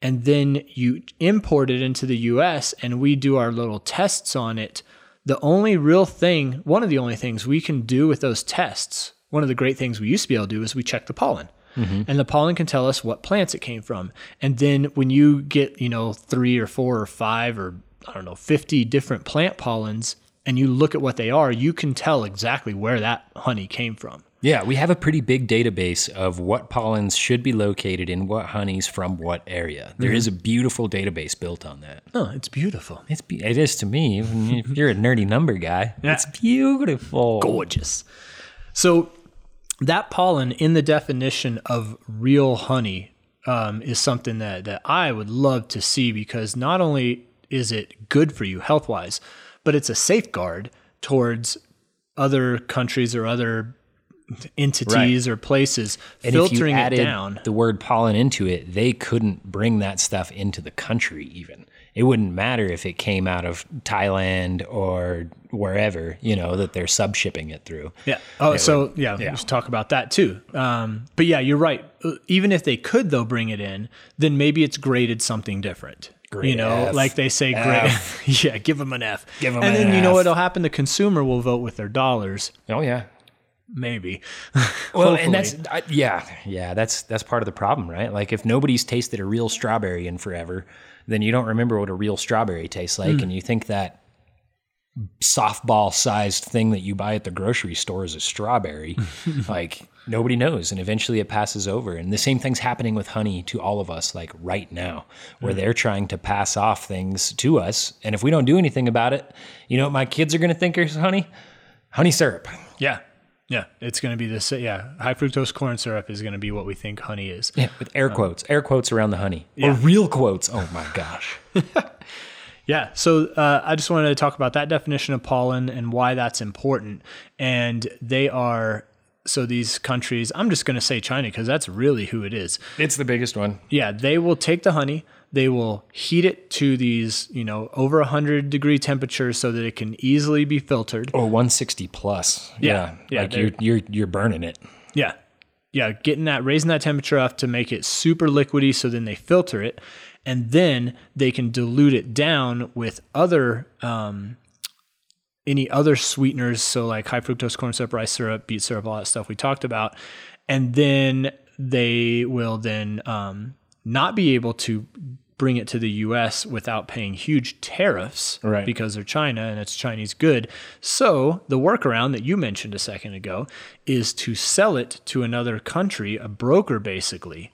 Speaker 1: and then you import it into the US and we do our little tests on it, the only real thing, one of the only things we can do with those tests, one of the great things we used to be able to do is we check the pollen. Mm-hmm. And the pollen can tell us what plants it came from. And then when you get, you know, three or four or five or I don't know, 50 different plant pollens and you look at what they are, you can tell exactly where that honey came from.
Speaker 2: Yeah, we have a pretty big database of what pollens should be located in what honeys from what area. There is a beautiful database built on that.
Speaker 1: Oh, it's beautiful.
Speaker 2: It's be- it is to me. If you're a nerdy number guy, it's beautiful.
Speaker 1: Gorgeous. So that pollen in the definition of real honey um, is something that, that I would love to see because not only is it good for you health wise, but it's a safeguard towards other countries or other entities or places
Speaker 2: And
Speaker 1: filtering it down.
Speaker 2: the word pollen into it, they couldn't bring that stuff into the country even. It wouldn't matter if it came out of Thailand or wherever, you know, that they're sub shipping it through.
Speaker 1: Yeah. Oh, so yeah, we should talk about that too. Um, but yeah, you're right. Uh, Even if they could though bring it in, then maybe it's graded something different. Great
Speaker 2: you
Speaker 1: know,
Speaker 2: F.
Speaker 1: like they say, grade. yeah, give them an F.
Speaker 2: Give 'em
Speaker 1: and
Speaker 2: an F.
Speaker 1: And then you know what'll happen? The consumer will vote with their dollars.
Speaker 2: Oh yeah.
Speaker 1: Maybe.
Speaker 2: Well, and that's I, yeah, yeah. That's that's part of the problem, right? Like if nobody's tasted a real strawberry in forever, then you don't remember what a real strawberry tastes like, hmm. and you think that softball-sized thing that you buy at the grocery store is a strawberry. like nobody knows, and eventually it passes over. And the same thing's happening with honey to all of us, like right now, where hmm. they're trying to pass off things to us, and if we don't do anything about it, you know what my kids are going to think is honey? Honey syrup.
Speaker 1: yeah. Yeah. It's going to be this. Yeah. High fructose corn syrup is going to be what we think honey is.
Speaker 2: Yeah, with air quotes, air quotes around the honey, or real quotes. Oh my gosh!
Speaker 1: Yeah. So uh, I just wanted to talk about that definition of pollen and why that's important. And they are, so these countries, I'm just going to say China because that's really who it is.
Speaker 2: It's the biggest one.
Speaker 1: Yeah. They will take the honey, they will heat it to these, you know, over 100 degree temperatures so that it can easily be filtered.
Speaker 2: Or 160 plus.
Speaker 1: Yeah, yeah,
Speaker 2: like you're you're you're burning it.
Speaker 1: Yeah. Yeah. Getting that, raising that temperature up to make it super liquidy so then they filter it. And then they can dilute it down with other, um, any other sweeteners. So, like high fructose corn syrup, rice syrup, beet syrup, all that stuff we talked about. And then they will then um, not be able to bring it to the US without paying huge tariffs
Speaker 2: Right.
Speaker 1: because they're China and it's Chinese good. So the workaround that you mentioned a second ago is to sell it to another country, a broker basically.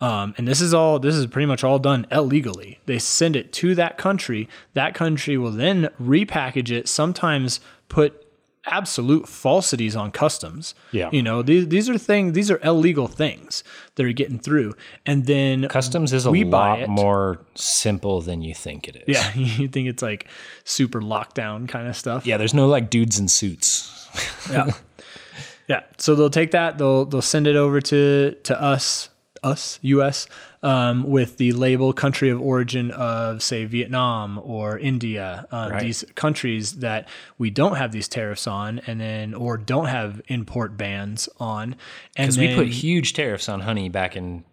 Speaker 1: Um, and this is all this is pretty much all done illegally. They send it to that country. That country will then repackage it, sometimes put absolute falsities on customs.
Speaker 2: Yeah.
Speaker 1: You know, these these are things these are illegal things that are getting through. And then
Speaker 2: Customs is a lot more simple than you think it is.
Speaker 1: Yeah, you think it's like super lockdown kind of stuff.
Speaker 2: Yeah, there's no like dudes in suits.
Speaker 1: Yeah. yeah. So they'll take that, they'll they'll send it over to to us, us, US, um, with the label country of origin of say Vietnam or India, um,
Speaker 2: Right.
Speaker 1: these countries that we don't have these tariffs on, and then or don't have import bans on, and
Speaker 2: Because we put huge tariffs on honey back in.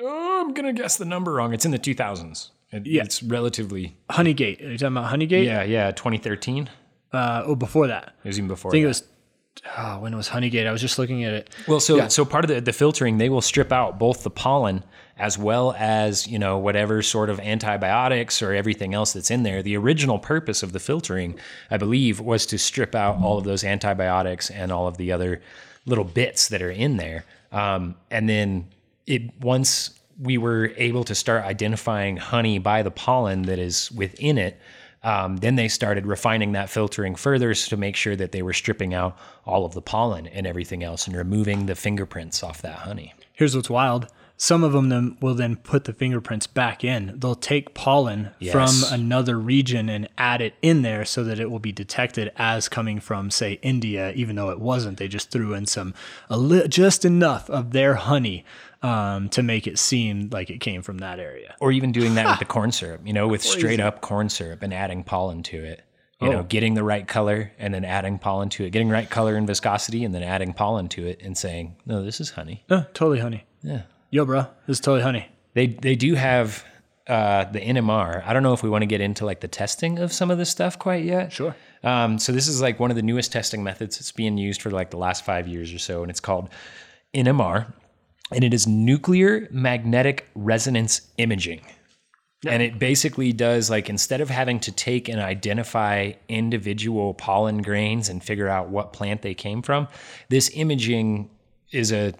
Speaker 2: Oh, I'm gonna guess the number wrong. It's in the 2000s. It,
Speaker 1: Yeah.
Speaker 2: It's relatively.
Speaker 1: Honeygate. Are you talking about Honeygate?
Speaker 2: Yeah, yeah. 2013.
Speaker 1: Uh, oh, before that.
Speaker 2: It was even before.
Speaker 1: I think
Speaker 2: that.
Speaker 1: it was. Oh, when it was Honeygate, I was just looking at it.
Speaker 2: Well, so so part of the, the filtering, they will strip out both the pollen as well as you know whatever sort of antibiotics or everything else that's in there. The original purpose of the filtering, I believe, was to strip out all of those antibiotics and all of the other little bits that are in there. Um, and then it once we were able to start identifying honey by the pollen that is within it. Um, then they started refining that filtering further to make sure that they were stripping out all of the pollen and everything else and removing the fingerprints off that honey.
Speaker 1: Here's what's wild. Some of them then will then put the fingerprints back in. They'll take pollen
Speaker 2: Yes.
Speaker 1: from another region and add it in there so that it will be detected as coming from, say, India, even though it wasn't. They just threw in some, a li- just enough of their honey um, to make it seem like it came from that area.
Speaker 2: Or even doing that with the corn syrup, you know, with straight up corn syrup and adding pollen to it. You know, getting the right color and then adding pollen to it, getting right color and viscosity and then adding pollen to it and saying, no, this is honey.
Speaker 1: No, totally honey.
Speaker 2: Yeah.
Speaker 1: Yo, bro, this is totally honey.
Speaker 2: They they do have uh, the NMR. I don't know if we want to get into like the testing of some of this stuff quite yet.
Speaker 1: Sure.
Speaker 2: Um, so this is like one of the newest testing methods. It's being used for like the last five years or so, and it's called NMR, and it is nuclear magnetic resonance imaging. And it basically does like instead of having to take and identify individual pollen grains and figure out what plant they came from, this imaging is a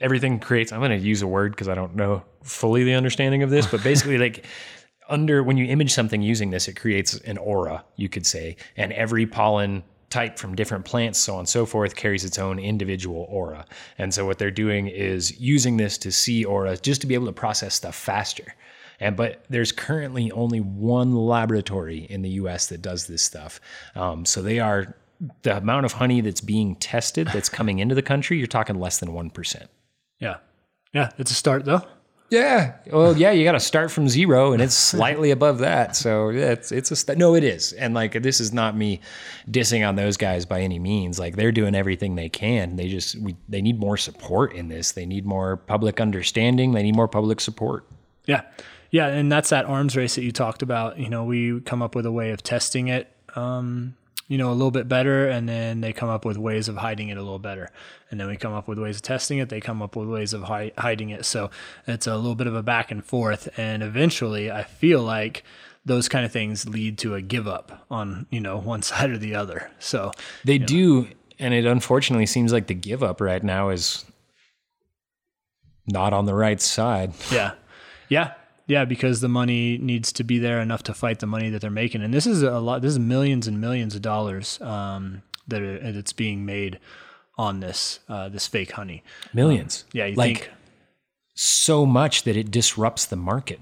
Speaker 2: everything creates i'm going to use a word because i don't know fully the understanding of this but basically like under when you image something using this it creates an aura you could say and every pollen type from different plants so on and so forth carries its own individual aura and so what they're doing is using this to see aura just to be able to process stuff faster and but there's currently only one laboratory in the us that does this stuff um, so they are the amount of honey that's being tested that's coming into the country you're talking less than 1%
Speaker 1: Yeah. Yeah. It's a start though.
Speaker 2: Yeah. Well, yeah, you got to start from zero, and it's slightly above that. So yeah, it's it's a st- no, it is. And like this is not me dissing on those guys by any means. Like they're doing everything they can. They just we they need more support in this. They need more public understanding. They need more public support.
Speaker 1: Yeah. Yeah. And that's that arms race that you talked about. You know, we come up with a way of testing it, um, you know, a little bit better. And then they come up with ways of hiding it a little better. And then we come up with ways of testing it. They come up with ways of hi- hiding it. So it's a little bit of a back and forth. And eventually, I feel like those kind of things lead to a give up on, you know, one side or the other. So
Speaker 2: They do, and it unfortunately seems like the give up right now is not on the right side.
Speaker 1: Yeah. Yeah. Yeah, because the money needs to be there enough to fight the money that they're making, and this is a lot. This is millions and millions of dollars um, that are, that's being made on this uh, this fake honey.
Speaker 2: Millions.
Speaker 1: Yeah, you
Speaker 2: like
Speaker 1: think?
Speaker 2: so much that it disrupts the market.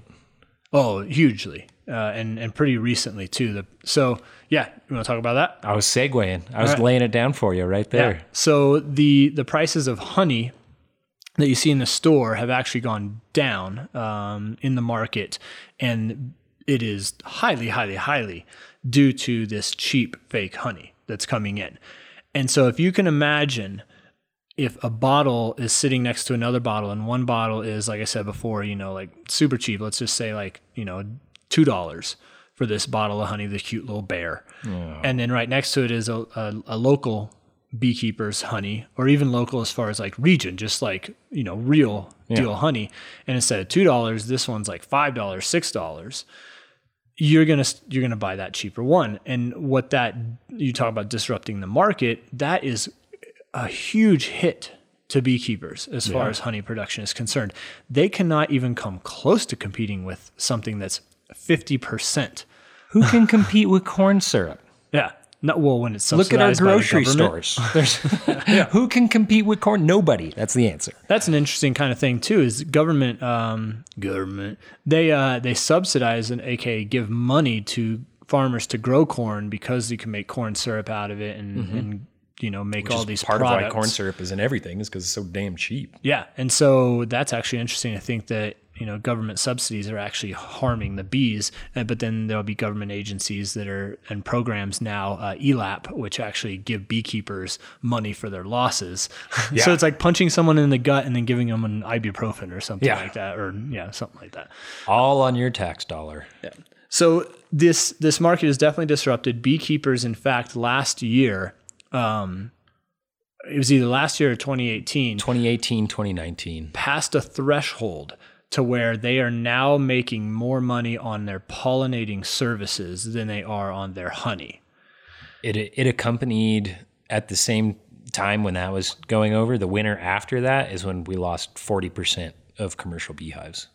Speaker 1: Oh, hugely, uh, and and pretty recently too. The so yeah, you want to talk about that?
Speaker 2: I was segueing. I was
Speaker 1: right.
Speaker 2: laying it down for you right there.
Speaker 1: So the the prices of honey that you see in the store have actually gone down um, in the market, and it is highly, highly, highly due to this cheap fake honey that's coming in. And so, if you can imagine if a bottle is sitting next to another bottle, and one bottle is, like I said before, you know, like super cheap, let's just say like, you know, $2 for this bottle of honey, the cute little bear. And then right next to it is a, a, a local beekeeper's honey, or even local as far as like region, just like, you know, real deal honey. And instead of $2, this one's like $5, $6 you're gonna you're gonna buy that cheaper one. And what that you talk about disrupting the market, that is a huge hit to beekeepers as far as honey production is concerned. They cannot even come close to competing with something that's fifty percent.
Speaker 2: Who can compete with corn syrup?
Speaker 1: Yeah. Not well when it's subsidized.
Speaker 2: Look at our
Speaker 1: subsidized by the
Speaker 2: grocery stores. There's, Who can compete with corn? Nobody. That's the answer.
Speaker 1: That's an interesting kind of thing too. Is government um, government they uh, they subsidize and aka give money to farmers to grow corn because you can make corn syrup out of it and, and you know make all these
Speaker 2: part
Speaker 1: products.
Speaker 2: of why corn syrup is in everything is because it's so damn cheap.
Speaker 1: Yeah, and so that's actually interesting I think that you know government subsidies are actually harming the bees, uh, but then there'll be government agencies that are and programs now, uh, ELAP, which actually give beekeepers money for their losses. yeah. so it's like punching someone in the gut and then giving them an ibuprofen or something
Speaker 2: Yeah.
Speaker 1: like that, or yeah, something like that.
Speaker 2: All on your tax dollar.
Speaker 1: yeah So this this market is definitely disrupted. Beekeepers, in fact, last year, um, it was either last year or 2018,
Speaker 2: 2018, 2019.
Speaker 1: passed a threshold to where they are now making more money on their pollinating services than they are on their honey.
Speaker 2: It it accompanied at the same time when that was going over. The winter after that is when we lost 40% of commercial beehives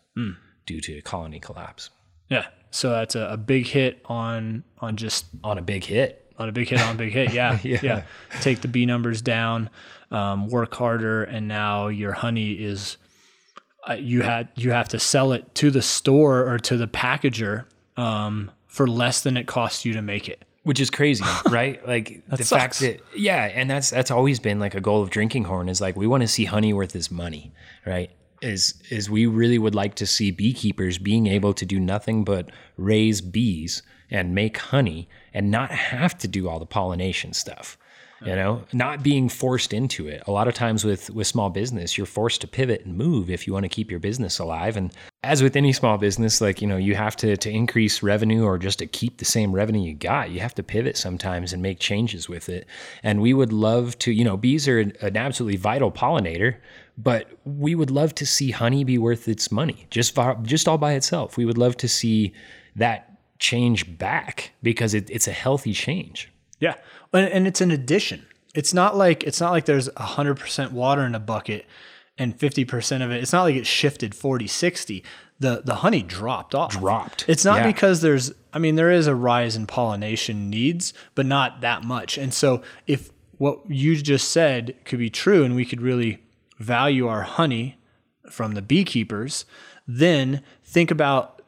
Speaker 2: due to colony collapse
Speaker 1: Yeah. So that's a, a big hit on on just
Speaker 2: on a big hit.
Speaker 1: on a big hit on a big hit. Yeah, yeah. Take the bee numbers down, um, work harder, and now your honey is uh, you had you have to sell it to the store or to the packager um, for less than it costs you to make it.
Speaker 2: which is crazy, right? Like the
Speaker 1: sucks.
Speaker 2: fact that yeah, and that's that's always been like a goal of drinking horn is like we want to see honey worth its money, right? Is is we really would like to see beekeepers being able to do nothing but raise bees and make honey and not have to do all the pollination stuff. You know not being forced into it. A lot of times with with small business you're forced to pivot and move if you want to keep your business alive. And as with any small business like you know you have to to increase revenue or just to keep the same revenue you got you have to pivot sometimes and make changes with it. And we would love to you know bees are an, absolutely vital pollinator but we would love to see honey be worth its money just just all by itself. We would love to see that change back because it, it's a healthy change
Speaker 1: Yeah, and, and it's an addition. It's not like it's not like there's hundred percent water in a bucket and fifty percent of it. It's not like it shifted 40, 60. The the honey dropped off.
Speaker 2: Dropped.
Speaker 1: It's not
Speaker 2: Yeah.
Speaker 1: because there's. I mean, there is a rise in pollination needs, but not that much. And so, if what you just said could be true, and we could really value our honey from the beekeepers, then think about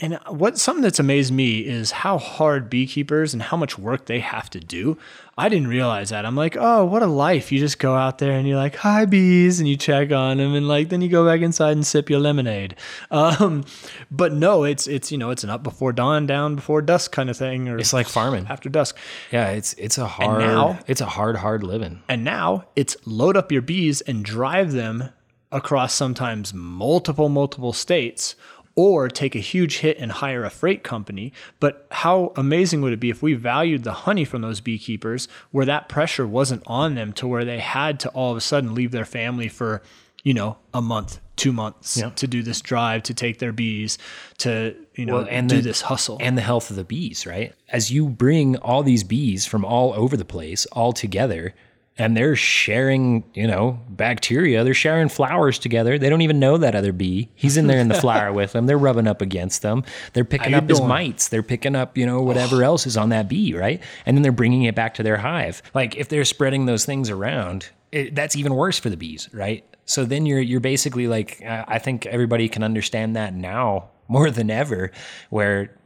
Speaker 1: and what something that's amazed me is how hard beekeepers and how much work they have to do. I didn't realize that. I'm like, oh, what a life! You just go out there and you're like, hi bees, and you check on them, and like then you go back inside and sip your lemonade. Um, but no, it's it's you know it's an up before dawn, down before dusk kind of thing, or
Speaker 2: it's like farming
Speaker 1: after dusk.
Speaker 2: yeah it's it's a hard
Speaker 1: now-
Speaker 2: it's a hard hard living
Speaker 1: And now it's load up your bees and drive them across sometimes multiple, multiple states, or take a huge hit and hire a freight company. But how amazing would it be if we valued the honey from those beekeepers where that pressure wasn't on them to where they had to all of a sudden leave their family for, you know, a month, two months to do this drive, to take their bees, to, you know,
Speaker 2: Well, and
Speaker 1: do
Speaker 2: the-
Speaker 1: this hustle.
Speaker 2: and the health of the bees, right? As you bring all these bees from all over the place all together and they're sharing, you know, bacteria, they're sharing flowers together. They don't even know that other bee. He's in there in the flower with them. They're rubbing up against them. They're picking up his mites. They're picking up, you know, whatever else is on that bee, right? And then they're bringing it back to their hive. Like if they're spreading those things around, it, that's even worse for the bees, right? So then you're you're basically like I I think everybody can understand that now more than ever, where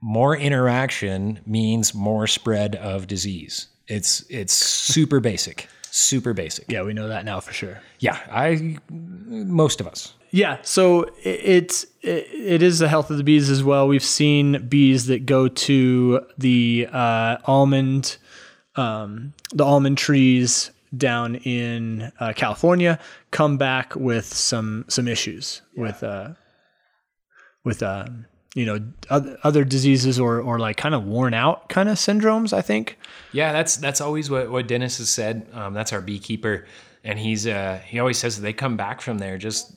Speaker 2: more interaction means more spread of disease. It's it's super basic, super basic.
Speaker 1: yeah, we know that now for sure.
Speaker 2: Yeah, I most of us.
Speaker 1: Yeah, so it's it, it is the health of the bees as well. We've seen bees that go to the uh, almond, um, the almond trees down in uh, California come back with some some issues with uh, with um, you know other, diseases or or like kind of worn out kind of syndromes. I think.
Speaker 2: Yeah, that's that's always what what Dennis has said. Um, that's our beekeeper, and he's uh he always says that they come back from there just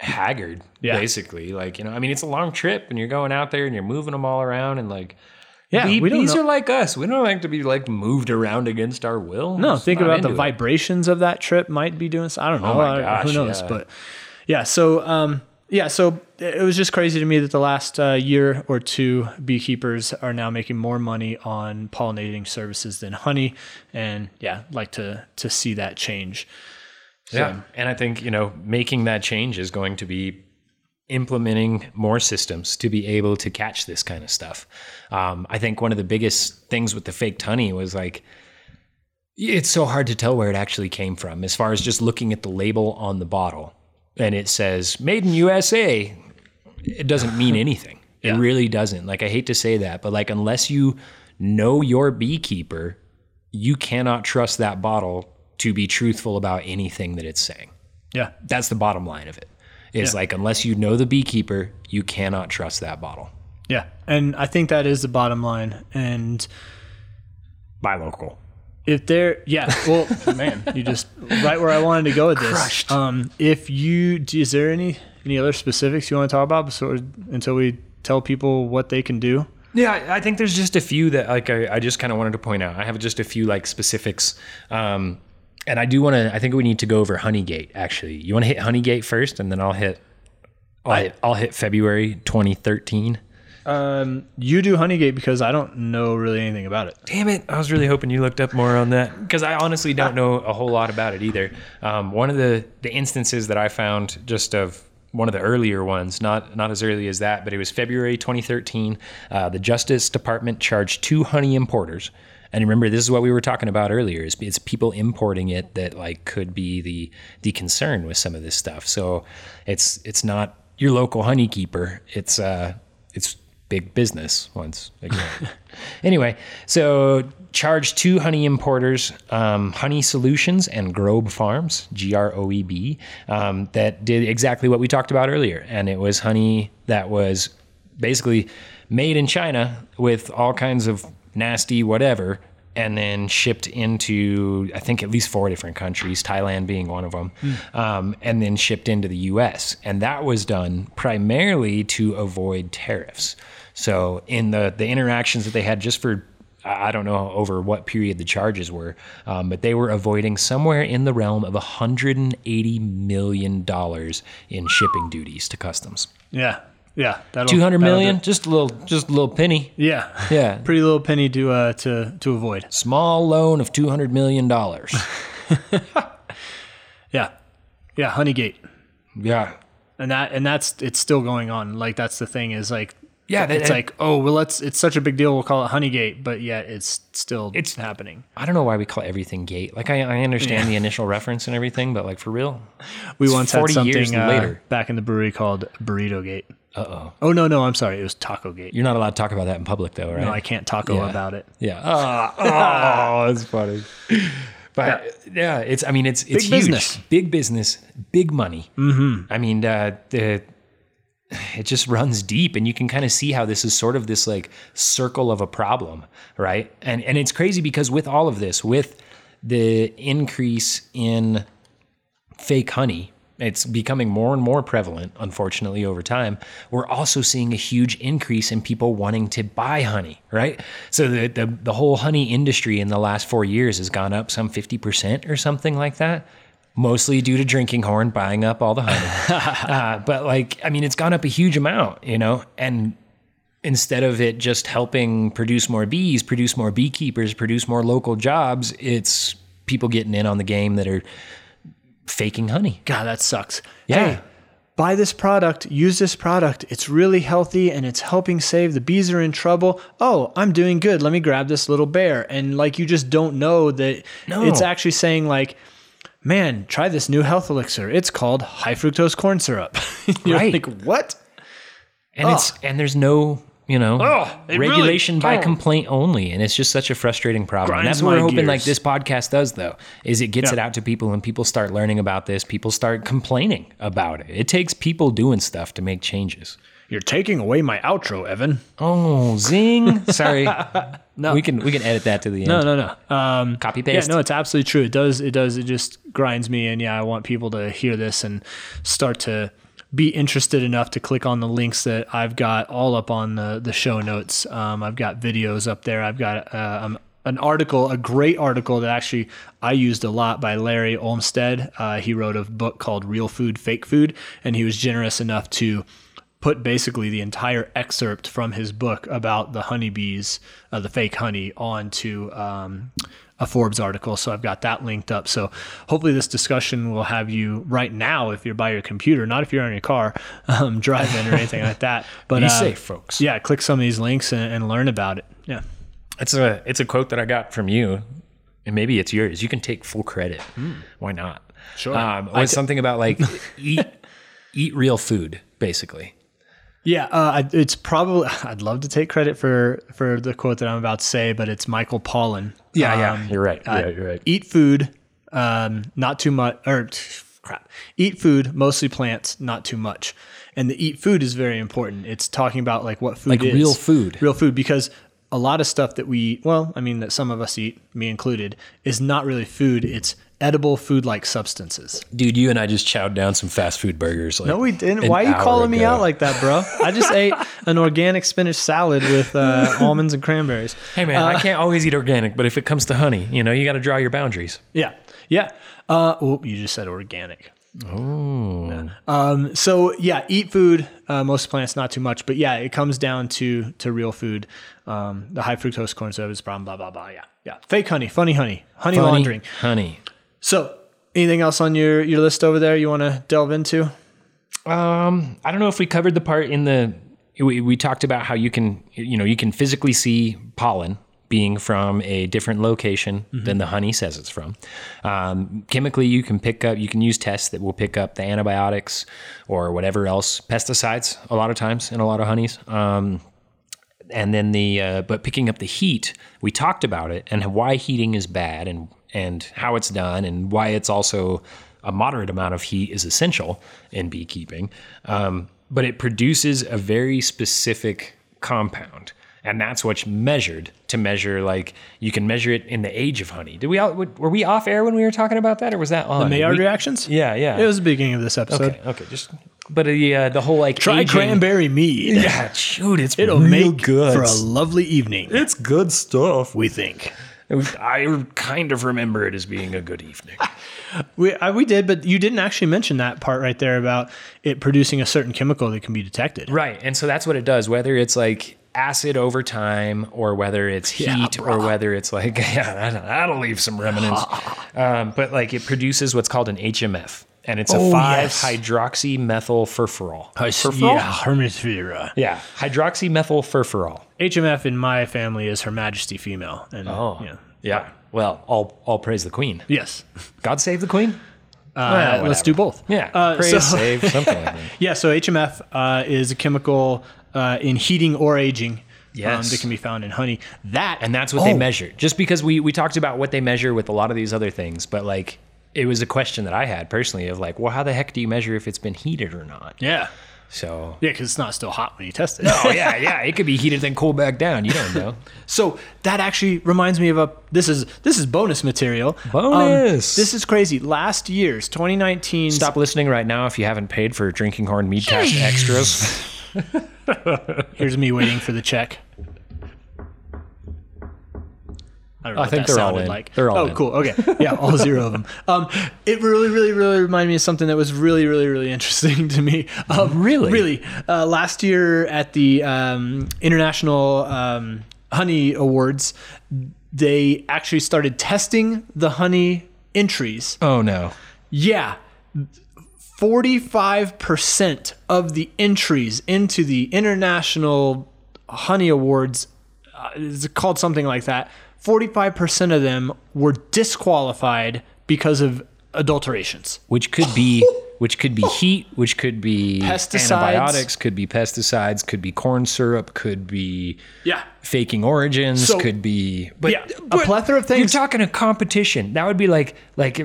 Speaker 2: haggard,
Speaker 1: Yeah.
Speaker 2: basically. Like you know, I mean, it's a long trip, and you're going out there and you're moving them all around, and like.
Speaker 1: Yeah, we don't
Speaker 2: bees
Speaker 1: know-
Speaker 2: are like us. We don't like to be like moved around against our will.
Speaker 1: No, think about the
Speaker 2: it.
Speaker 1: vibrations of that trip might be doing. I don't know.
Speaker 2: Oh my
Speaker 1: I-
Speaker 2: gosh,
Speaker 1: who knows?
Speaker 2: yeah.
Speaker 1: But yeah, so um, yeah, so it was just crazy to me that the last uh, year or two, beekeepers are now making more money on pollinating services than honey, and yeah, like to to see that change.
Speaker 2: Yeah. And I think, you know, making that change is going to be implementing more systems to be able to catch this kind of stuff. Um, I think one of the biggest things with the faked honey was like, it's so hard to tell where it actually came from as far as just looking at the label on the bottle and it says made in USA. It doesn't mean anything. It
Speaker 1: Yeah.
Speaker 2: really doesn't. Like, I hate to say that, but like, unless you know your beekeeper, you cannot trust that bottle to be truthful about anything that it's saying.
Speaker 1: Yeah,
Speaker 2: That's the bottom line of it. Is like unless you know the beekeeper, you cannot trust that bottle.
Speaker 1: yeah, and I think that is the bottom line. And
Speaker 2: Buy local.
Speaker 1: If there yeah well man you just right where i wanted to go with this
Speaker 2: Crushed.
Speaker 1: um if you is there any any other specifics you want to talk about before, until we tell people what they can do
Speaker 2: Yeah, I- I think there's just a few that like I, I just kind of wanted to point out. I have just a few like specifics. Um, and I do want to. I think we need to go over Honeygate. Actually, you want to hit Honeygate first, and then I'll hit. I'll, hit, I'll hit February 2013.
Speaker 1: Um you do honeygate because i don't know really anything about it
Speaker 2: Damn it! I was really hoping you looked up more on that because I honestly don't know a whole lot about it either. Um, one of the the instances that I found just of one of the earlier ones, not not as early as that, but it was February 2013. Uh, the Justice Department charged two honey importers. And remember, this is what we were talking about earlier. Is it's people importing it that like could be the the concern with some of this stuff. So it's it's not your local honey keeper. It's uh it's big business once again. anyway, so charged two honey importers, um, Honey Solutions and Groeb Farms, G R O E B, um, that did exactly what we talked about earlier. And it was honey that was basically made in China with all kinds of nasty whatever. And then shipped into, I think, at least four different countries, Thailand being one of them, um, and then shipped into the US. And that was done primarily to avoid tariffs. So, in the, the interactions that they had just for I don't know over what period the charges were, um, but they were avoiding somewhere in the realm of 180 million dollars in shipping duties to customs.
Speaker 1: Yeah. Yeah. That'll,
Speaker 2: 200
Speaker 1: that'll
Speaker 2: million, just a little, just a little penny.
Speaker 1: Yeah.
Speaker 2: Yeah.
Speaker 1: Pretty little penny to uh to to avoid.
Speaker 2: Small loan of 200 million dollars.
Speaker 1: Yeah. Yeah, Honeygate.
Speaker 2: yeah.
Speaker 1: And that and that's it's still going on. Like that's the thing is like
Speaker 2: Yeah, that-
Speaker 1: it's like, oh well let's it's such a big deal, we'll call it Honeygate, but yet it's still
Speaker 2: It's-
Speaker 1: happening.
Speaker 2: I don't know why we call everything gate. Like I, I understand the initial reference and everything, but like for real,
Speaker 1: We once had
Speaker 2: 40
Speaker 1: something
Speaker 2: years
Speaker 1: uh,
Speaker 2: later.
Speaker 1: back in the brewery called Burrito Gate.
Speaker 2: uh oh.
Speaker 1: Oh no, no, I'm sorry. It was Taco Gate.
Speaker 2: You're not allowed to talk about that in public though, right?
Speaker 1: No, I can't taco
Speaker 2: Yeah.
Speaker 1: about it.
Speaker 2: Yeah. Oh, that's funny. But yeah. it's. I mean, it's it's
Speaker 1: Big
Speaker 2: huge.
Speaker 1: business.
Speaker 2: big business, big money. Mm-hmm. I mean, uh, the it just runs deep, and you can kind of see how this is sort of this like circle of a problem, right? And and it's crazy because with all of this, with the increase in fake honey. It's becoming more and more prevalent, unfortunately, over time. We're also seeing a huge increase in people wanting to buy honey, right? So the, the, the whole honey industry in the last four years has gone up some 50% or something like that, mostly due to Drinking Horn buying up all the honey. uh, but like, I mean, it's gone up a huge amount, you know? And instead of it just helping produce more bees, produce more beekeepers, produce more local jobs, it's people getting in on the game that are faking honey.
Speaker 1: God, that sucks.
Speaker 2: Yeah.
Speaker 1: Hey, buy this product, use this product. It's really healthy and it's helping save the bees are in trouble. Oh, I'm doing good. Let me grab this little bear. And like you just don't know that
Speaker 2: No.
Speaker 1: it's actually saying like, man, try this new health elixir. It's called high fructose corn syrup. You're
Speaker 2: Right.
Speaker 1: like, what?
Speaker 2: and it's and there's no you know
Speaker 1: really-
Speaker 2: regulation by
Speaker 1: oh.
Speaker 2: complaint only and it's just such a frustrating problem and that's what we're hoping like this podcast does though is it gets
Speaker 1: Yeah.
Speaker 2: it out to people and people start learning about this people start complaining about it it takes people doing stuff to make changes
Speaker 1: You're taking away my outro, Evan.
Speaker 2: oh zing sorry no we can we can edit that to the end
Speaker 1: No, no, no. Um,
Speaker 2: copy
Speaker 1: yeah,
Speaker 2: paste
Speaker 1: no, it's absolutely true. It does. It does. It just grinds me, and yeah, I want people to hear this and start to be interested enough to click on the links that I've got all up on the the show notes. Um, I've got videos up there. I've got uh, um, an article, a great article that actually I used a lot by Larry Olmsted. Uh, he wrote a book called Real Food, Fake Food, and he was generous enough to put basically the entire excerpt from his book about the honeybees, uh, the fake honey, onto um, a Forbes article. So I've got that linked up. So hopefully this discussion will have you right now if you're by your computer, not if you're in your car um, driving or anything like that. But
Speaker 2: Be
Speaker 1: uh,
Speaker 2: safe, folks.
Speaker 1: Yeah, click some of these links and, and learn about it. Yeah.
Speaker 2: It's a it's a quote that I got from you, and maybe it's yours. You can take full credit. Why not?
Speaker 1: Sure.
Speaker 2: Um, was
Speaker 1: t-
Speaker 2: something about like eat eat real food, basically.
Speaker 1: Yeah, uh, it's probably. I'd love to take credit for for the quote that I'm about to say, but it's Michael Pollan. Yeah, um, yeah,
Speaker 2: you're right.
Speaker 1: uh, Eat food, um, not too much, or crap. Eat food, mostly plants, not too much. And the eat food is very important. It's talking about like what food
Speaker 2: Like
Speaker 1: is.
Speaker 2: real food.
Speaker 1: real food, because a lot of stuff that we eat, well, I mean that some of us eat, me included, is not really food. It's edible food-like substances.
Speaker 2: Dude, you and I just chowed down some fast food burgers. Like
Speaker 1: No, we didn't. Why are you calling me out like that, bro? I just ate an organic spinach salad with uh, almonds and cranberries.
Speaker 2: Hey man, I can't always eat organic, but if it comes to honey, you know, you got to draw your boundaries.
Speaker 1: Yeah, yeah. Uh, oh, you just said organic. Oh. Um. So yeah, eat food. Uh, most plants, not too much, but yeah, it comes down to to real food. Um, the high fructose corn syrup is a problem. Blah blah blah. Yeah, yeah. Fake honey, funny honey, honey
Speaker 2: Honey,
Speaker 1: laundering.
Speaker 2: honey.
Speaker 1: So, anything else on your your list over there you want to delve into?
Speaker 2: Um, I don't know if we covered the part in the we, we talked about how you can you know you can physically see pollen being from a different location than the honey says it's from. Um, chemically, you can pick up you can use tests that will pick up the antibiotics or whatever else pesticides a lot of times in a lot of honeys. Um, and then the uh, but picking up the heat, we talked about it and why heating is bad and and how it's done and why it's also a moderate amount of heat is essential in beekeeping. Um, but it produces a very specific compound and that's what's measured to measure like you can measure it in the age of honey did we all were we off air when we were talking about that or was that on
Speaker 1: The Maillard
Speaker 2: We-
Speaker 1: reactions?
Speaker 2: yeah yeah
Speaker 1: It was the beginning of this episode.
Speaker 2: okay okay just but the uh, the whole like
Speaker 1: Try
Speaker 2: aging-
Speaker 1: cranberry mead.
Speaker 2: yeah shoot it's
Speaker 1: It'll make
Speaker 2: good
Speaker 1: for a lovely evening.
Speaker 2: it's good stuff
Speaker 1: we think.
Speaker 2: I kind of remember it as being a good evening
Speaker 1: We uh, we did, but you didn't actually mention that part right there about it producing a certain chemical that can be detected.
Speaker 2: Right. And so that's what it does, whether it's like acid over time or whether it's heat
Speaker 1: Yeah,
Speaker 2: or whether it's like, yeah, that'll, that'll leave some remnants. um, but like it produces what's called an HMF and it's a
Speaker 1: Oh,
Speaker 2: 5
Speaker 1: yes.
Speaker 2: hydroxy methyl furfural.
Speaker 1: Yeah, Hermesphera.
Speaker 2: Yeah. Hydroxy methyl furfural.
Speaker 1: HMF in my family is Her Majesty female. And,
Speaker 2: Oh.
Speaker 1: yeah.
Speaker 2: Yeah. Well, all, all praise the queen.
Speaker 1: Yes.
Speaker 2: God save the queen.
Speaker 1: Uh, let's do both.
Speaker 2: Yeah.
Speaker 1: Uh,
Speaker 2: praise,
Speaker 1: so-
Speaker 2: save, something like that.
Speaker 1: Yeah, so HMF uh, is a chemical uh, in heating or aging um,
Speaker 2: Yes.
Speaker 1: that can be found in honey. That
Speaker 2: And that's what they
Speaker 1: Oh,
Speaker 2: measure. Just because we we talked about what they measure with a lot of these other things, but like it was a question that I had personally of like, well, how the heck do you measure if it's been heated or not?
Speaker 1: Yeah,
Speaker 2: So,
Speaker 1: yeah, because it's not still hot when you test it.
Speaker 2: oh yeah, yeah, it could be heated then cool back down. You don't know.
Speaker 1: So that actually reminds me of a this is this is bonus material. Um,
Speaker 2: Bonus.
Speaker 1: this is crazy. Last year's 2019
Speaker 2: Stop listening right now if you haven't paid for drinking horn meadcast extras.
Speaker 1: Here's me waiting for the check. I, don't know
Speaker 2: I
Speaker 1: what
Speaker 2: think
Speaker 1: that
Speaker 2: they're all in.
Speaker 1: Like.
Speaker 2: They're all
Speaker 1: oh,
Speaker 2: in.
Speaker 1: cool. Okay, yeah, all zero of them. Um, it really, really, really reminded me of something that was really, really, really interesting to me. Um,
Speaker 2: Really?
Speaker 1: really. Uh, last year at the um, International um, Honey Awards, they actually started testing the honey entries.
Speaker 2: Oh no.
Speaker 1: Yeah. 45% of the entries into the International Honey Awards uh, is called something like that. 45% of them were disqualified because of adulterations.
Speaker 2: Which could be which could be heat, which could be
Speaker 1: Pesticides.
Speaker 2: antibiotics, could be pesticides, could be corn syrup, could be
Speaker 1: Yeah.
Speaker 2: Faking origins,
Speaker 1: So-
Speaker 2: could be but,
Speaker 1: Yeah, a plethora of things.
Speaker 2: You're talking a competition. That would be like like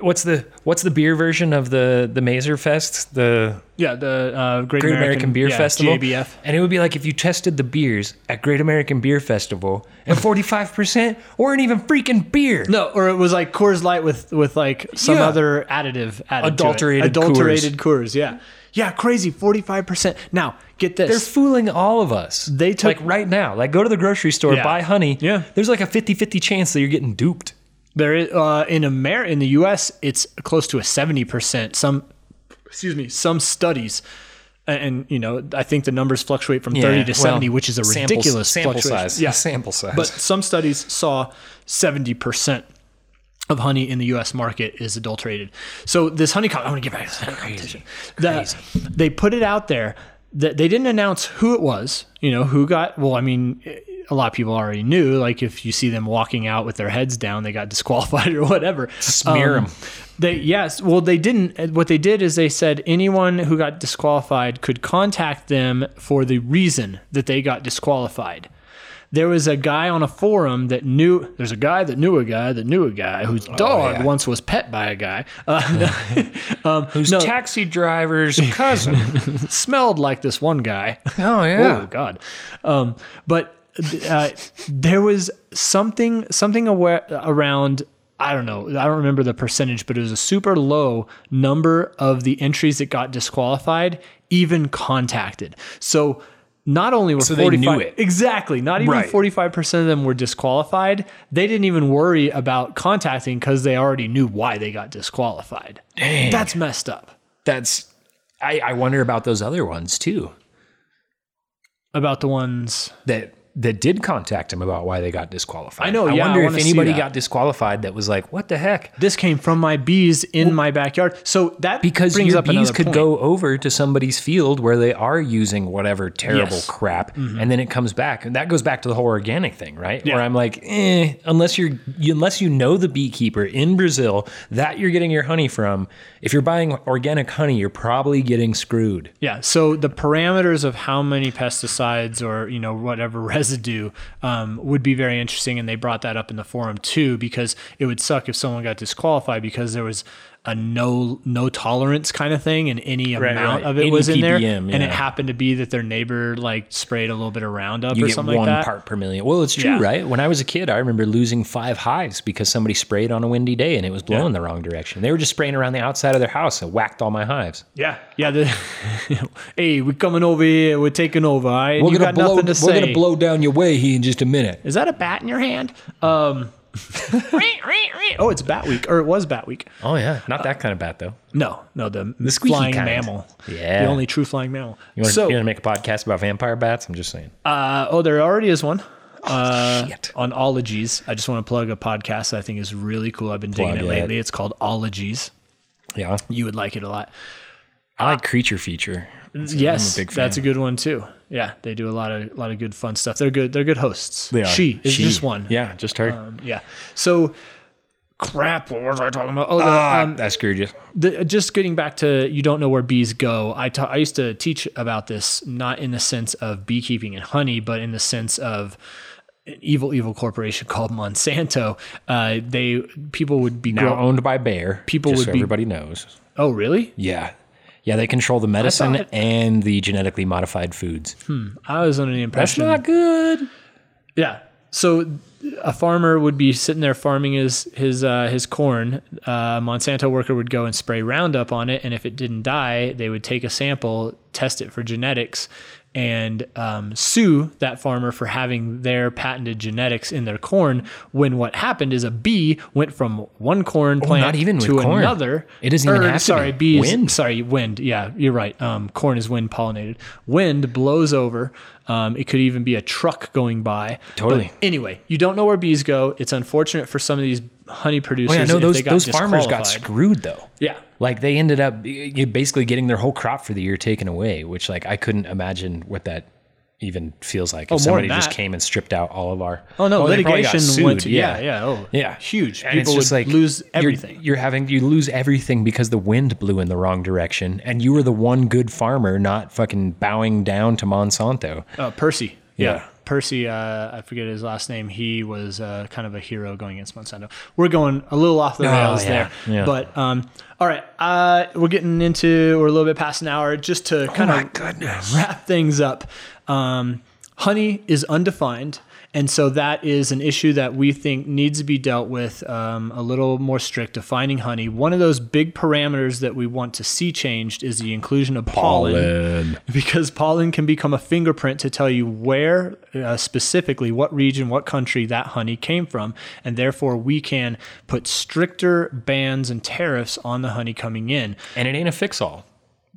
Speaker 2: what's the what's the beer version of the the Mazer Fest? The
Speaker 1: Yeah, the uh, Great,
Speaker 2: Great American, Beer
Speaker 1: yeah,
Speaker 2: Festival.
Speaker 1: GABF.
Speaker 2: And it would be like if you tested the beers at Great American Beer Festival and 45% weren't even freaking beer.
Speaker 1: No, or it was like Coors Light with with like some
Speaker 2: Yeah.
Speaker 1: other additive added to it.
Speaker 2: Adulterated
Speaker 1: adulterated Coors. Yeah, yeah, crazy. Forty five percent. Now get this.
Speaker 2: They're fooling all of us.
Speaker 1: They took-
Speaker 2: like right now, like go to the grocery store,
Speaker 1: Yeah.
Speaker 2: buy honey.
Speaker 1: Yeah.
Speaker 2: There's like a 50-50 chance that you're getting duped.
Speaker 1: There is uh, in Amer in the U.S. It's close to a seventy percent. Some, excuse me, some studies, and, and, you know I think the numbers fluctuate from thirty to seventy, which is a
Speaker 2: sample-
Speaker 1: ridiculous
Speaker 2: sample
Speaker 1: fluctuation.
Speaker 2: size.
Speaker 1: Yeah,
Speaker 2: Sample size.
Speaker 1: But some studies saw seventy percent of honey in the U.S. market is adulterated. So this honey, I want to get back to this honey competition. The- they put it out there that they didn't announce who it was. You know who got. Well, I mean, a lot of people already knew. Like if you see them walking out with their heads down, they got disqualified or whatever.
Speaker 2: Smear
Speaker 1: Um,
Speaker 2: 'em.
Speaker 1: They yes, well they didn't. What they did is they said anyone who got disqualified could contact them for the reason that they got disqualified. There was a guy on a forum that knew. There's a guy that knew a guy that knew a guy whose dog
Speaker 2: yeah.
Speaker 1: once was pet by a guy. Uh, um,
Speaker 2: Who's
Speaker 1: no,
Speaker 2: taxi driver's cousin?
Speaker 1: smelled like this one guy.
Speaker 2: oh yeah,
Speaker 1: Oh God! Um, but uh, there was something something aware, around. I don't know. I don't remember the percentage, but it was a super low number of the entries that got disqualified even contacted. So not only were
Speaker 2: So they knew
Speaker 1: 45
Speaker 2: it.
Speaker 1: exactly not even
Speaker 2: Right.
Speaker 1: 45% of them were disqualified they didn't even worry about contacting because they already knew why they got disqualified that's messed up
Speaker 2: That's I, I wonder about those other ones too.
Speaker 1: about the ones
Speaker 2: That that did contact him about why they got disqualified.
Speaker 1: I know,
Speaker 2: I
Speaker 1: yeah, I
Speaker 2: wonder if anybody got disqualified that was like, "What the heck?"
Speaker 1: This came from my bees in my backyard. So that
Speaker 2: Because
Speaker 1: brings
Speaker 2: your
Speaker 1: up
Speaker 2: bees could
Speaker 1: point.
Speaker 2: go over to somebody's field where they are using whatever terrible
Speaker 1: Yes. Mm-hmm.
Speaker 2: crap, and then it comes back, and that goes back to the whole organic thing, right?
Speaker 1: Yeah.
Speaker 2: Where I'm like, eh, unless you're you, unless you know the beekeeper in Brazil that you're getting your honey from, if you're buying organic honey, you're probably getting screwed.
Speaker 1: Yeah. So the parameters of how many pesticides or you know whatever residue um, would be very interesting, and they brought that up in the forum too, because it would suck if someone got disqualified because there was a no no tolerance kind of thing, and any amount
Speaker 2: right.
Speaker 1: of it
Speaker 2: Any
Speaker 1: was in there,
Speaker 2: ppm,
Speaker 1: and it happened to be that their neighbor like sprayed a little bit of Roundup
Speaker 2: You
Speaker 1: or
Speaker 2: get
Speaker 1: something
Speaker 2: one
Speaker 1: like that.
Speaker 2: One part per million. Well, it's true,
Speaker 1: Yeah.
Speaker 2: right? When I was a kid, I remember losing five hives because somebody sprayed on a windy day and it was blowing the wrong direction. They were just spraying around the outside of their house and whacked all my hives.
Speaker 1: Yeah, yeah. The, hey, we're coming over here. We're taking over. All right,
Speaker 2: We're gonna
Speaker 1: got
Speaker 2: blow.
Speaker 1: nothing to
Speaker 2: We're gonna blow down your way here in just a minute.
Speaker 1: Is that a bat in your hand? Um, oh, it's Bat Week, or it was Bat Week.
Speaker 2: Oh yeah, not that kind of bat though.
Speaker 1: No, no, the,
Speaker 2: The squeaky
Speaker 1: flying
Speaker 2: kind.
Speaker 1: mammal.
Speaker 2: Yeah.
Speaker 1: the only true flying mammal.
Speaker 2: You want
Speaker 1: so,
Speaker 2: to make a podcast about vampire bats? I'm just saying.
Speaker 1: uh, oh, there already is one. Uh,
Speaker 2: Shit.
Speaker 1: on Ologies. I just want to plug a podcast that I think is really cool. I've been digging
Speaker 2: Plug
Speaker 1: it
Speaker 2: it.
Speaker 1: lately. It's called Ologies.
Speaker 2: Yeah,
Speaker 1: You would like it a lot.
Speaker 2: I like creature feature.
Speaker 1: Yes, that's a good one too. Yeah, they do a lot of a lot of good fun stuff. They're good. They're good hosts.
Speaker 2: They are.
Speaker 1: She is
Speaker 2: She.
Speaker 1: just one.
Speaker 2: Yeah, just her.
Speaker 1: Um, yeah. So, crap. What was I talking about? Oh,
Speaker 2: Ah,
Speaker 1: um,
Speaker 2: I screwed you.
Speaker 1: the, just getting back to you don't know where bees go. I ta- I used to teach about this not in the sense of beekeeping and honey, but in the sense of an evil, evil corporation called Monsanto. Uh, they people would be
Speaker 2: Now owned by Bayer.
Speaker 1: People would
Speaker 2: so
Speaker 1: be-
Speaker 2: everybody knows.
Speaker 1: Oh, really?
Speaker 2: Yeah, yeah. They control the medicine
Speaker 1: thought-
Speaker 2: and the genetically modified foods.
Speaker 1: I was under the impression That's
Speaker 2: not good.
Speaker 1: Yeah. So a farmer would be sitting there farming his his uh, his corn. Uh, Monsanto worker would go and spray Roundup on it, and if it didn't die, they would take a sample, test it for genetics, and um, sue that farmer for having their patented genetics in their corn. When what happened is a bee went from one corn plant
Speaker 2: Oh, even
Speaker 1: to
Speaker 2: corn.
Speaker 1: another.
Speaker 2: It doesn't even have to
Speaker 1: sorry,
Speaker 2: be.
Speaker 1: bees.
Speaker 2: Wind.
Speaker 1: Sorry, wind. Yeah, you're right. Um, corn is wind pollinated. Wind blows over. Um, it could even be a truck going by.
Speaker 2: Totally.
Speaker 1: But anyway, you don't know where bees go. It's unfortunate for some of these honey producers.
Speaker 2: Oh, yeah, no,
Speaker 1: if
Speaker 2: those
Speaker 1: they got
Speaker 2: those farmers got screwed though.
Speaker 1: Yeah.
Speaker 2: Like they ended up basically getting their whole crop for the year taken away, which like I couldn't imagine what that even feels like. If
Speaker 1: more
Speaker 2: somebody just came and stripped out all of our
Speaker 1: Oh no,
Speaker 2: got
Speaker 1: litigation went to yeah, yeah, oh
Speaker 2: yeah,
Speaker 1: huge.
Speaker 2: And it's
Speaker 1: People
Speaker 2: just
Speaker 1: would
Speaker 2: like
Speaker 1: lose
Speaker 2: you're-
Speaker 1: everything.
Speaker 2: You're, having you lose everything because the wind blew in the wrong direction, and you were the one good farmer not fucking bowing down to Monsanto.
Speaker 1: Uh, Percy. Yeah.
Speaker 2: Yeah.
Speaker 1: Percy, uh, I forget his last name. He was uh, kind of a hero going against Monsanto. We're going a little off the
Speaker 2: Oh,
Speaker 1: rails
Speaker 2: yeah,
Speaker 1: there.
Speaker 2: yeah.
Speaker 1: But um, all right, uh, we're getting into, we're a little bit past an hour. Just to kind
Speaker 2: my
Speaker 1: of
Speaker 2: goodness.
Speaker 1: wrap things up, um, honey is undefined. And so that is an issue that we think needs to be dealt with um, a little more strict, defining honey. One of those big parameters that we want to see changed is the inclusion of pollen. Because pollen can become a fingerprint to tell you where uh, specifically what region what country that honey came from. And therefore we can put stricter bans and tariffs on the honey coming in.
Speaker 2: And it ain't a fix all,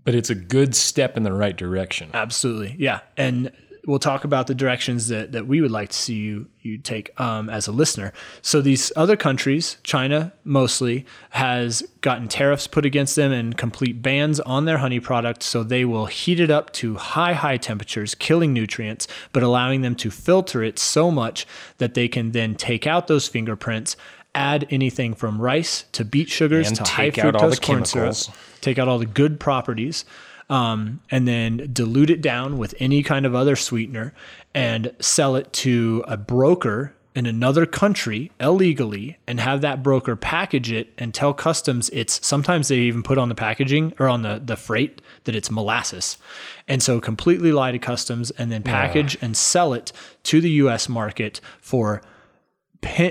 Speaker 2: but it's a good step in the right direction.
Speaker 1: absolutely. Yeah. And we'll talk about the directions that, that we would like to see you you take um, as a listener so these other countries china mostly has gotten tariffs put against them and complete bans on their honey products. so they will heat it up to high high temperatures killing nutrients but allowing them to filter it so much that they can then take out those fingerprints add anything from rice to beet sugars
Speaker 2: And
Speaker 1: to high
Speaker 2: take out all the
Speaker 1: fructose corn syrup take out all the good properties um, and then dilute it down with any kind of other sweetener and sell it to a broker in another country illegally and have that broker package it and tell customs it's sometimes they even put on the packaging or on the, the freight that it's molasses. And so completely lie to customs and then package and sell it to the us market for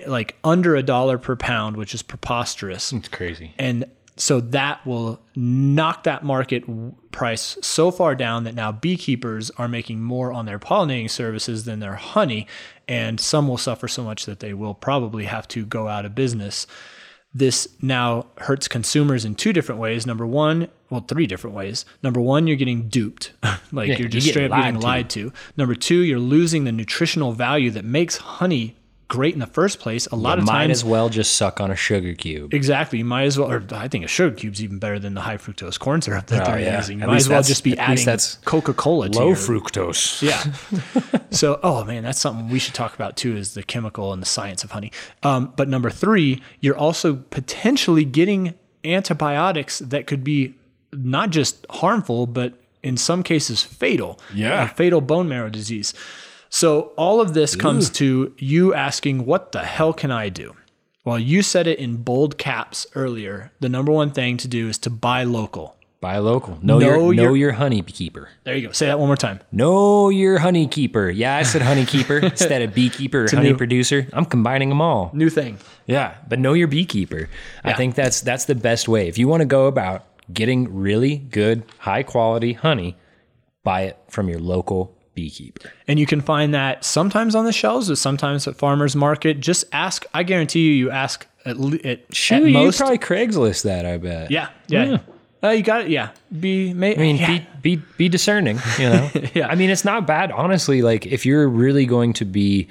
Speaker 1: like under a dollar per pound which is preposterous.
Speaker 2: It's crazy.
Speaker 1: and so that will knock that market price so far down that now beekeepers are making more on their pollinating services than their honey. And some will suffer so much that they will probably have to go out of business. This now hurts consumers in two different ways. Number one, well, three different ways. Number one, you're getting duped, like
Speaker 2: Yeah,
Speaker 1: you're just
Speaker 2: you
Speaker 1: straight up getting
Speaker 2: lied to.
Speaker 1: lied to. Number two, you're losing the nutritional value that makes honey great in the first place. A lot of
Speaker 2: Might
Speaker 1: times, might
Speaker 2: as well just suck on a sugar cube.
Speaker 1: exactly, you might as well. Or I think a sugar cube's even better than the high fructose corn syrup that
Speaker 2: Oh,
Speaker 1: they're
Speaker 2: yeah.
Speaker 1: using. You
Speaker 2: At
Speaker 1: might as well just be adding
Speaker 2: that's
Speaker 1: Coca Cola to
Speaker 2: Low
Speaker 1: your,
Speaker 2: fructose.
Speaker 1: yeah. so, oh man, that's something we should talk about too is the chemical and the science of honey. Um, but number three, you're also potentially getting antibiotics that could be not just harmful, but in some cases fatal.
Speaker 2: Yeah.
Speaker 1: Fatal bone marrow disease. So, all of this comes to you asking, what the hell can I do? Well, you said it in bold caps earlier. The number one thing to do is to buy local.
Speaker 2: Buy local. Know,
Speaker 1: Know
Speaker 2: your know
Speaker 1: your-
Speaker 2: your honey keeper.
Speaker 1: There you go. Say that one more time.
Speaker 2: Know your honey keeper. Yeah, I said honey keeper instead of beekeeper or honey
Speaker 1: new-
Speaker 2: producer. I'm combining them all.
Speaker 1: New thing.
Speaker 2: Yeah, but know your beekeeper. I think that's that's the best way. If you want to go about getting really good, high quality honey, buy it from your local beekeeper.
Speaker 1: And you can find that sometimes on the shelves, but sometimes at farmers market. Just ask. I guarantee you, you ask at, le- at,
Speaker 2: Shoot,
Speaker 1: at
Speaker 2: you
Speaker 1: most.
Speaker 2: probably Craigslist that. I bet.
Speaker 1: yeah, yeah. Uh, you got it. Yeah. Be. May,
Speaker 2: I mean,
Speaker 1: yeah.
Speaker 2: be be be discerning. You know.
Speaker 1: Yeah.
Speaker 2: I mean, it's not bad, honestly. Like if you're really going to be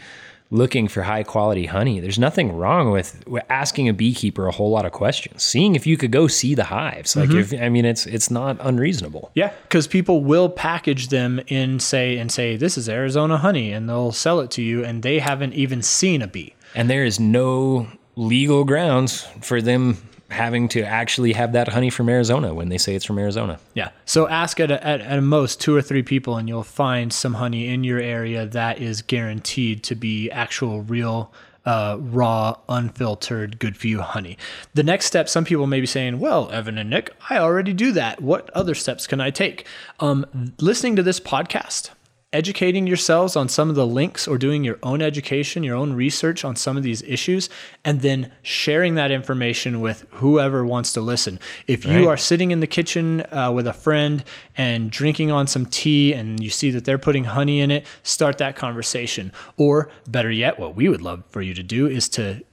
Speaker 2: looking for high quality honey, there's nothing wrong with, with asking a beekeeper a whole lot of questions, seeing if you could go see the hives. Like mm-hmm. if I mean, it's it's not unreasonable.
Speaker 1: Yeah, because people will package them in say and say this is Arizona honey, and they'll sell it to you, and they haven't even seen a bee.
Speaker 2: And there is no legal grounds for them having to actually have that honey from Arizona when they say it's from Arizona.
Speaker 1: Yeah. So ask at, at at most two or three people, and you'll find some honey in your area that is guaranteed to be actual, real, uh, raw, unfiltered, good for you honey. The next step, some people may be saying, "Well, Evan and Nick, I already do that. What other steps can I take?" Um, listening to this podcast. Educating yourselves on some of the links or doing your own education, your own research on some of these issues, and then sharing that information with whoever wants to listen. If you
Speaker 2: Right.
Speaker 1: are sitting in the kitchen uh, with a friend and drinking on some tea and you see that they're putting honey in it, start that conversation. Or better yet, what we would love for you to do is to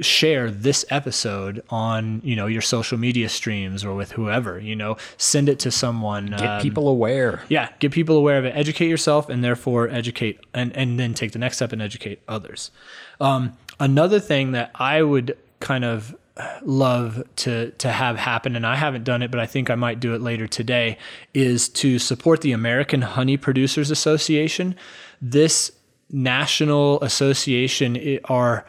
Speaker 1: share this episode on you know your social media streams or with whoever you know? Send it to someone
Speaker 2: Get
Speaker 1: um,
Speaker 2: people aware.
Speaker 1: yeah get people aware of it. Educate yourself and therefore educate and, and then take the next step and educate others. Um, another thing that i would kind of love to to have happen and i haven't done it but i think i might do it later today is to support the american honey producers association. This national association are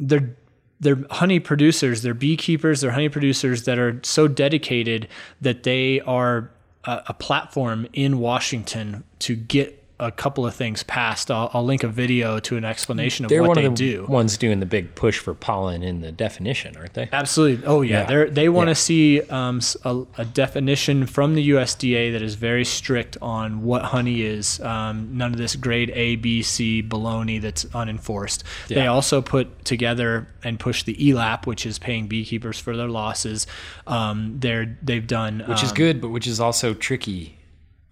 Speaker 1: they're they're honey producers, they're beekeepers, they're honey producers that are so dedicated that they are a, a platform in Washington to get a couple of things passed. I'll, I'll link a video to an explanation of
Speaker 2: They're
Speaker 1: what they
Speaker 2: the
Speaker 1: do.
Speaker 2: ones doing the big push for pollen in the definition, aren't they?
Speaker 1: Absolutely. Oh yeah,
Speaker 2: Yeah.
Speaker 1: They want to
Speaker 2: Yeah.
Speaker 1: see um, a, a definition from the USDA that is very strict on what honey is. Um, none of this grade A, B, C baloney that's unenforced. They also put together and push the ELAP, which is paying beekeepers for their losses. Um, they're they've done
Speaker 2: Which is
Speaker 1: um,
Speaker 2: good, but which is also tricky.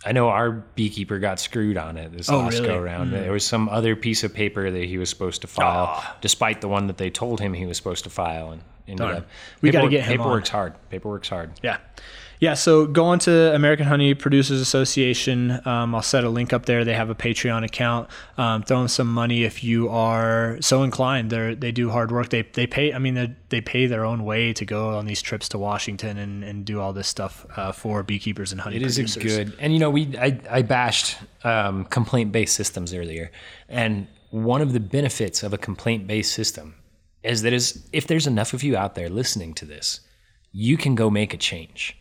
Speaker 2: I know our beekeeper got screwed on it this
Speaker 1: Oh,
Speaker 2: last
Speaker 1: really?
Speaker 2: go around. There hmm. was some other piece of paper that he was supposed to file, despite the one that they told him he was supposed to file. And ended
Speaker 1: Darn.
Speaker 2: up,
Speaker 1: We gotta get him on.
Speaker 2: Paperwork's hard. Paperwork's hard.
Speaker 1: Yeah. Yeah, so go on to American Honey Producers Association. Um, I'll set a link up there. They have a Patreon account. Um, throw them some money if you are so inclined. They they do hard work. They they pay. I mean, they, they pay their own way to go on these trips to Washington and, and do all this stuff uh, for beekeepers and honey
Speaker 2: It is
Speaker 1: producers.
Speaker 2: a good, and you know, we I, I bashed um, complaint-based systems earlier, and one of the benefits of a complaint-based system is that is if there's enough of you out there listening to this, you can go make a change.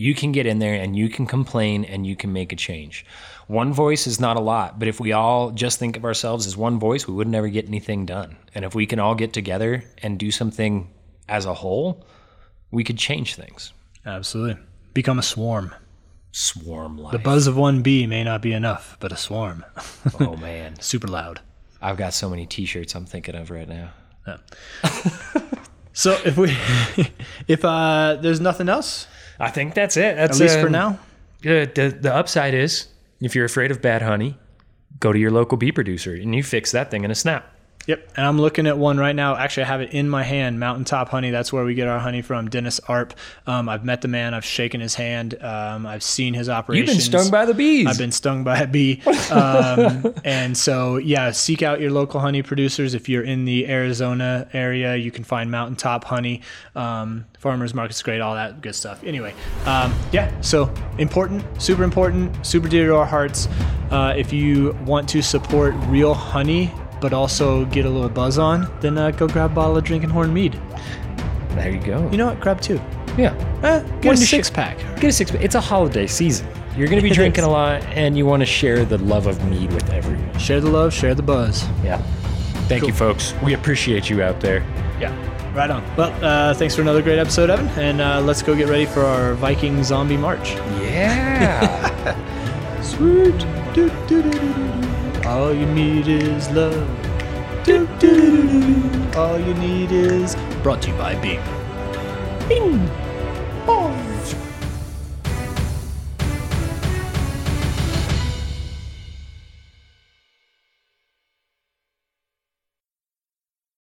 Speaker 2: You can get in there and you can complain and you can make a change. One voice is not a lot, but if we all just think of ourselves as one voice, we would never get anything done. And if we can all get together and do something as a whole, we could change things.
Speaker 1: Absolutely. Become a swarm.
Speaker 2: Swarm life.
Speaker 1: The buzz of one bee may not be enough, but a swarm.
Speaker 2: oh man.
Speaker 1: Super loud.
Speaker 2: I've got so many T-shirts I'm thinking of right now.
Speaker 1: So if we, if uh, there's nothing else,
Speaker 2: I think that's it. That's
Speaker 1: at least for now.
Speaker 2: The the upside is if you're afraid of bad honey, go to your local bee producer and you fix that thing in a snap.
Speaker 1: Yep, and I'm looking at one right now. Actually, I have it in my hand. Mountaintop Honey. That's where we get our honey from. Dennis Arp. Um, I've met the man. I've shaken his hand. Um, I've seen his operations.
Speaker 2: You've been stung by the bees.
Speaker 1: I've been stung by a bee. Um, and so, yeah, seek out your local honey producers. If you're in the Arizona area, you can find Mountaintop Honey. Um, farmers market's great, all that good stuff. Anyway, um, yeah, so important, super important, super dear to our hearts. Uh, if you want to support real honey, but also get a little buzz on, then uh, go grab a bottle of Drinking Horn mead.
Speaker 2: there you go.
Speaker 1: You know what? Grab two.
Speaker 2: yeah.
Speaker 1: Eh, get a six
Speaker 2: sh-
Speaker 1: pack.
Speaker 2: Get a six. pack. It's a holiday season. You're going to be
Speaker 1: It
Speaker 2: drinking
Speaker 1: is.
Speaker 2: a lot, and you want to share the love of mead with everyone.
Speaker 1: Share the love, share the buzz.
Speaker 2: Yeah. Thank you, folks. We appreciate you out there.
Speaker 1: Yeah, right on. Well, uh, thanks for another great episode, Evan, and uh, let's go get ready for our Viking zombie march.
Speaker 2: Yeah.
Speaker 1: Sweet. Do, do, do. All you need is love. Do, do, do. All you need is brought to you by Bing. Bing. Oh.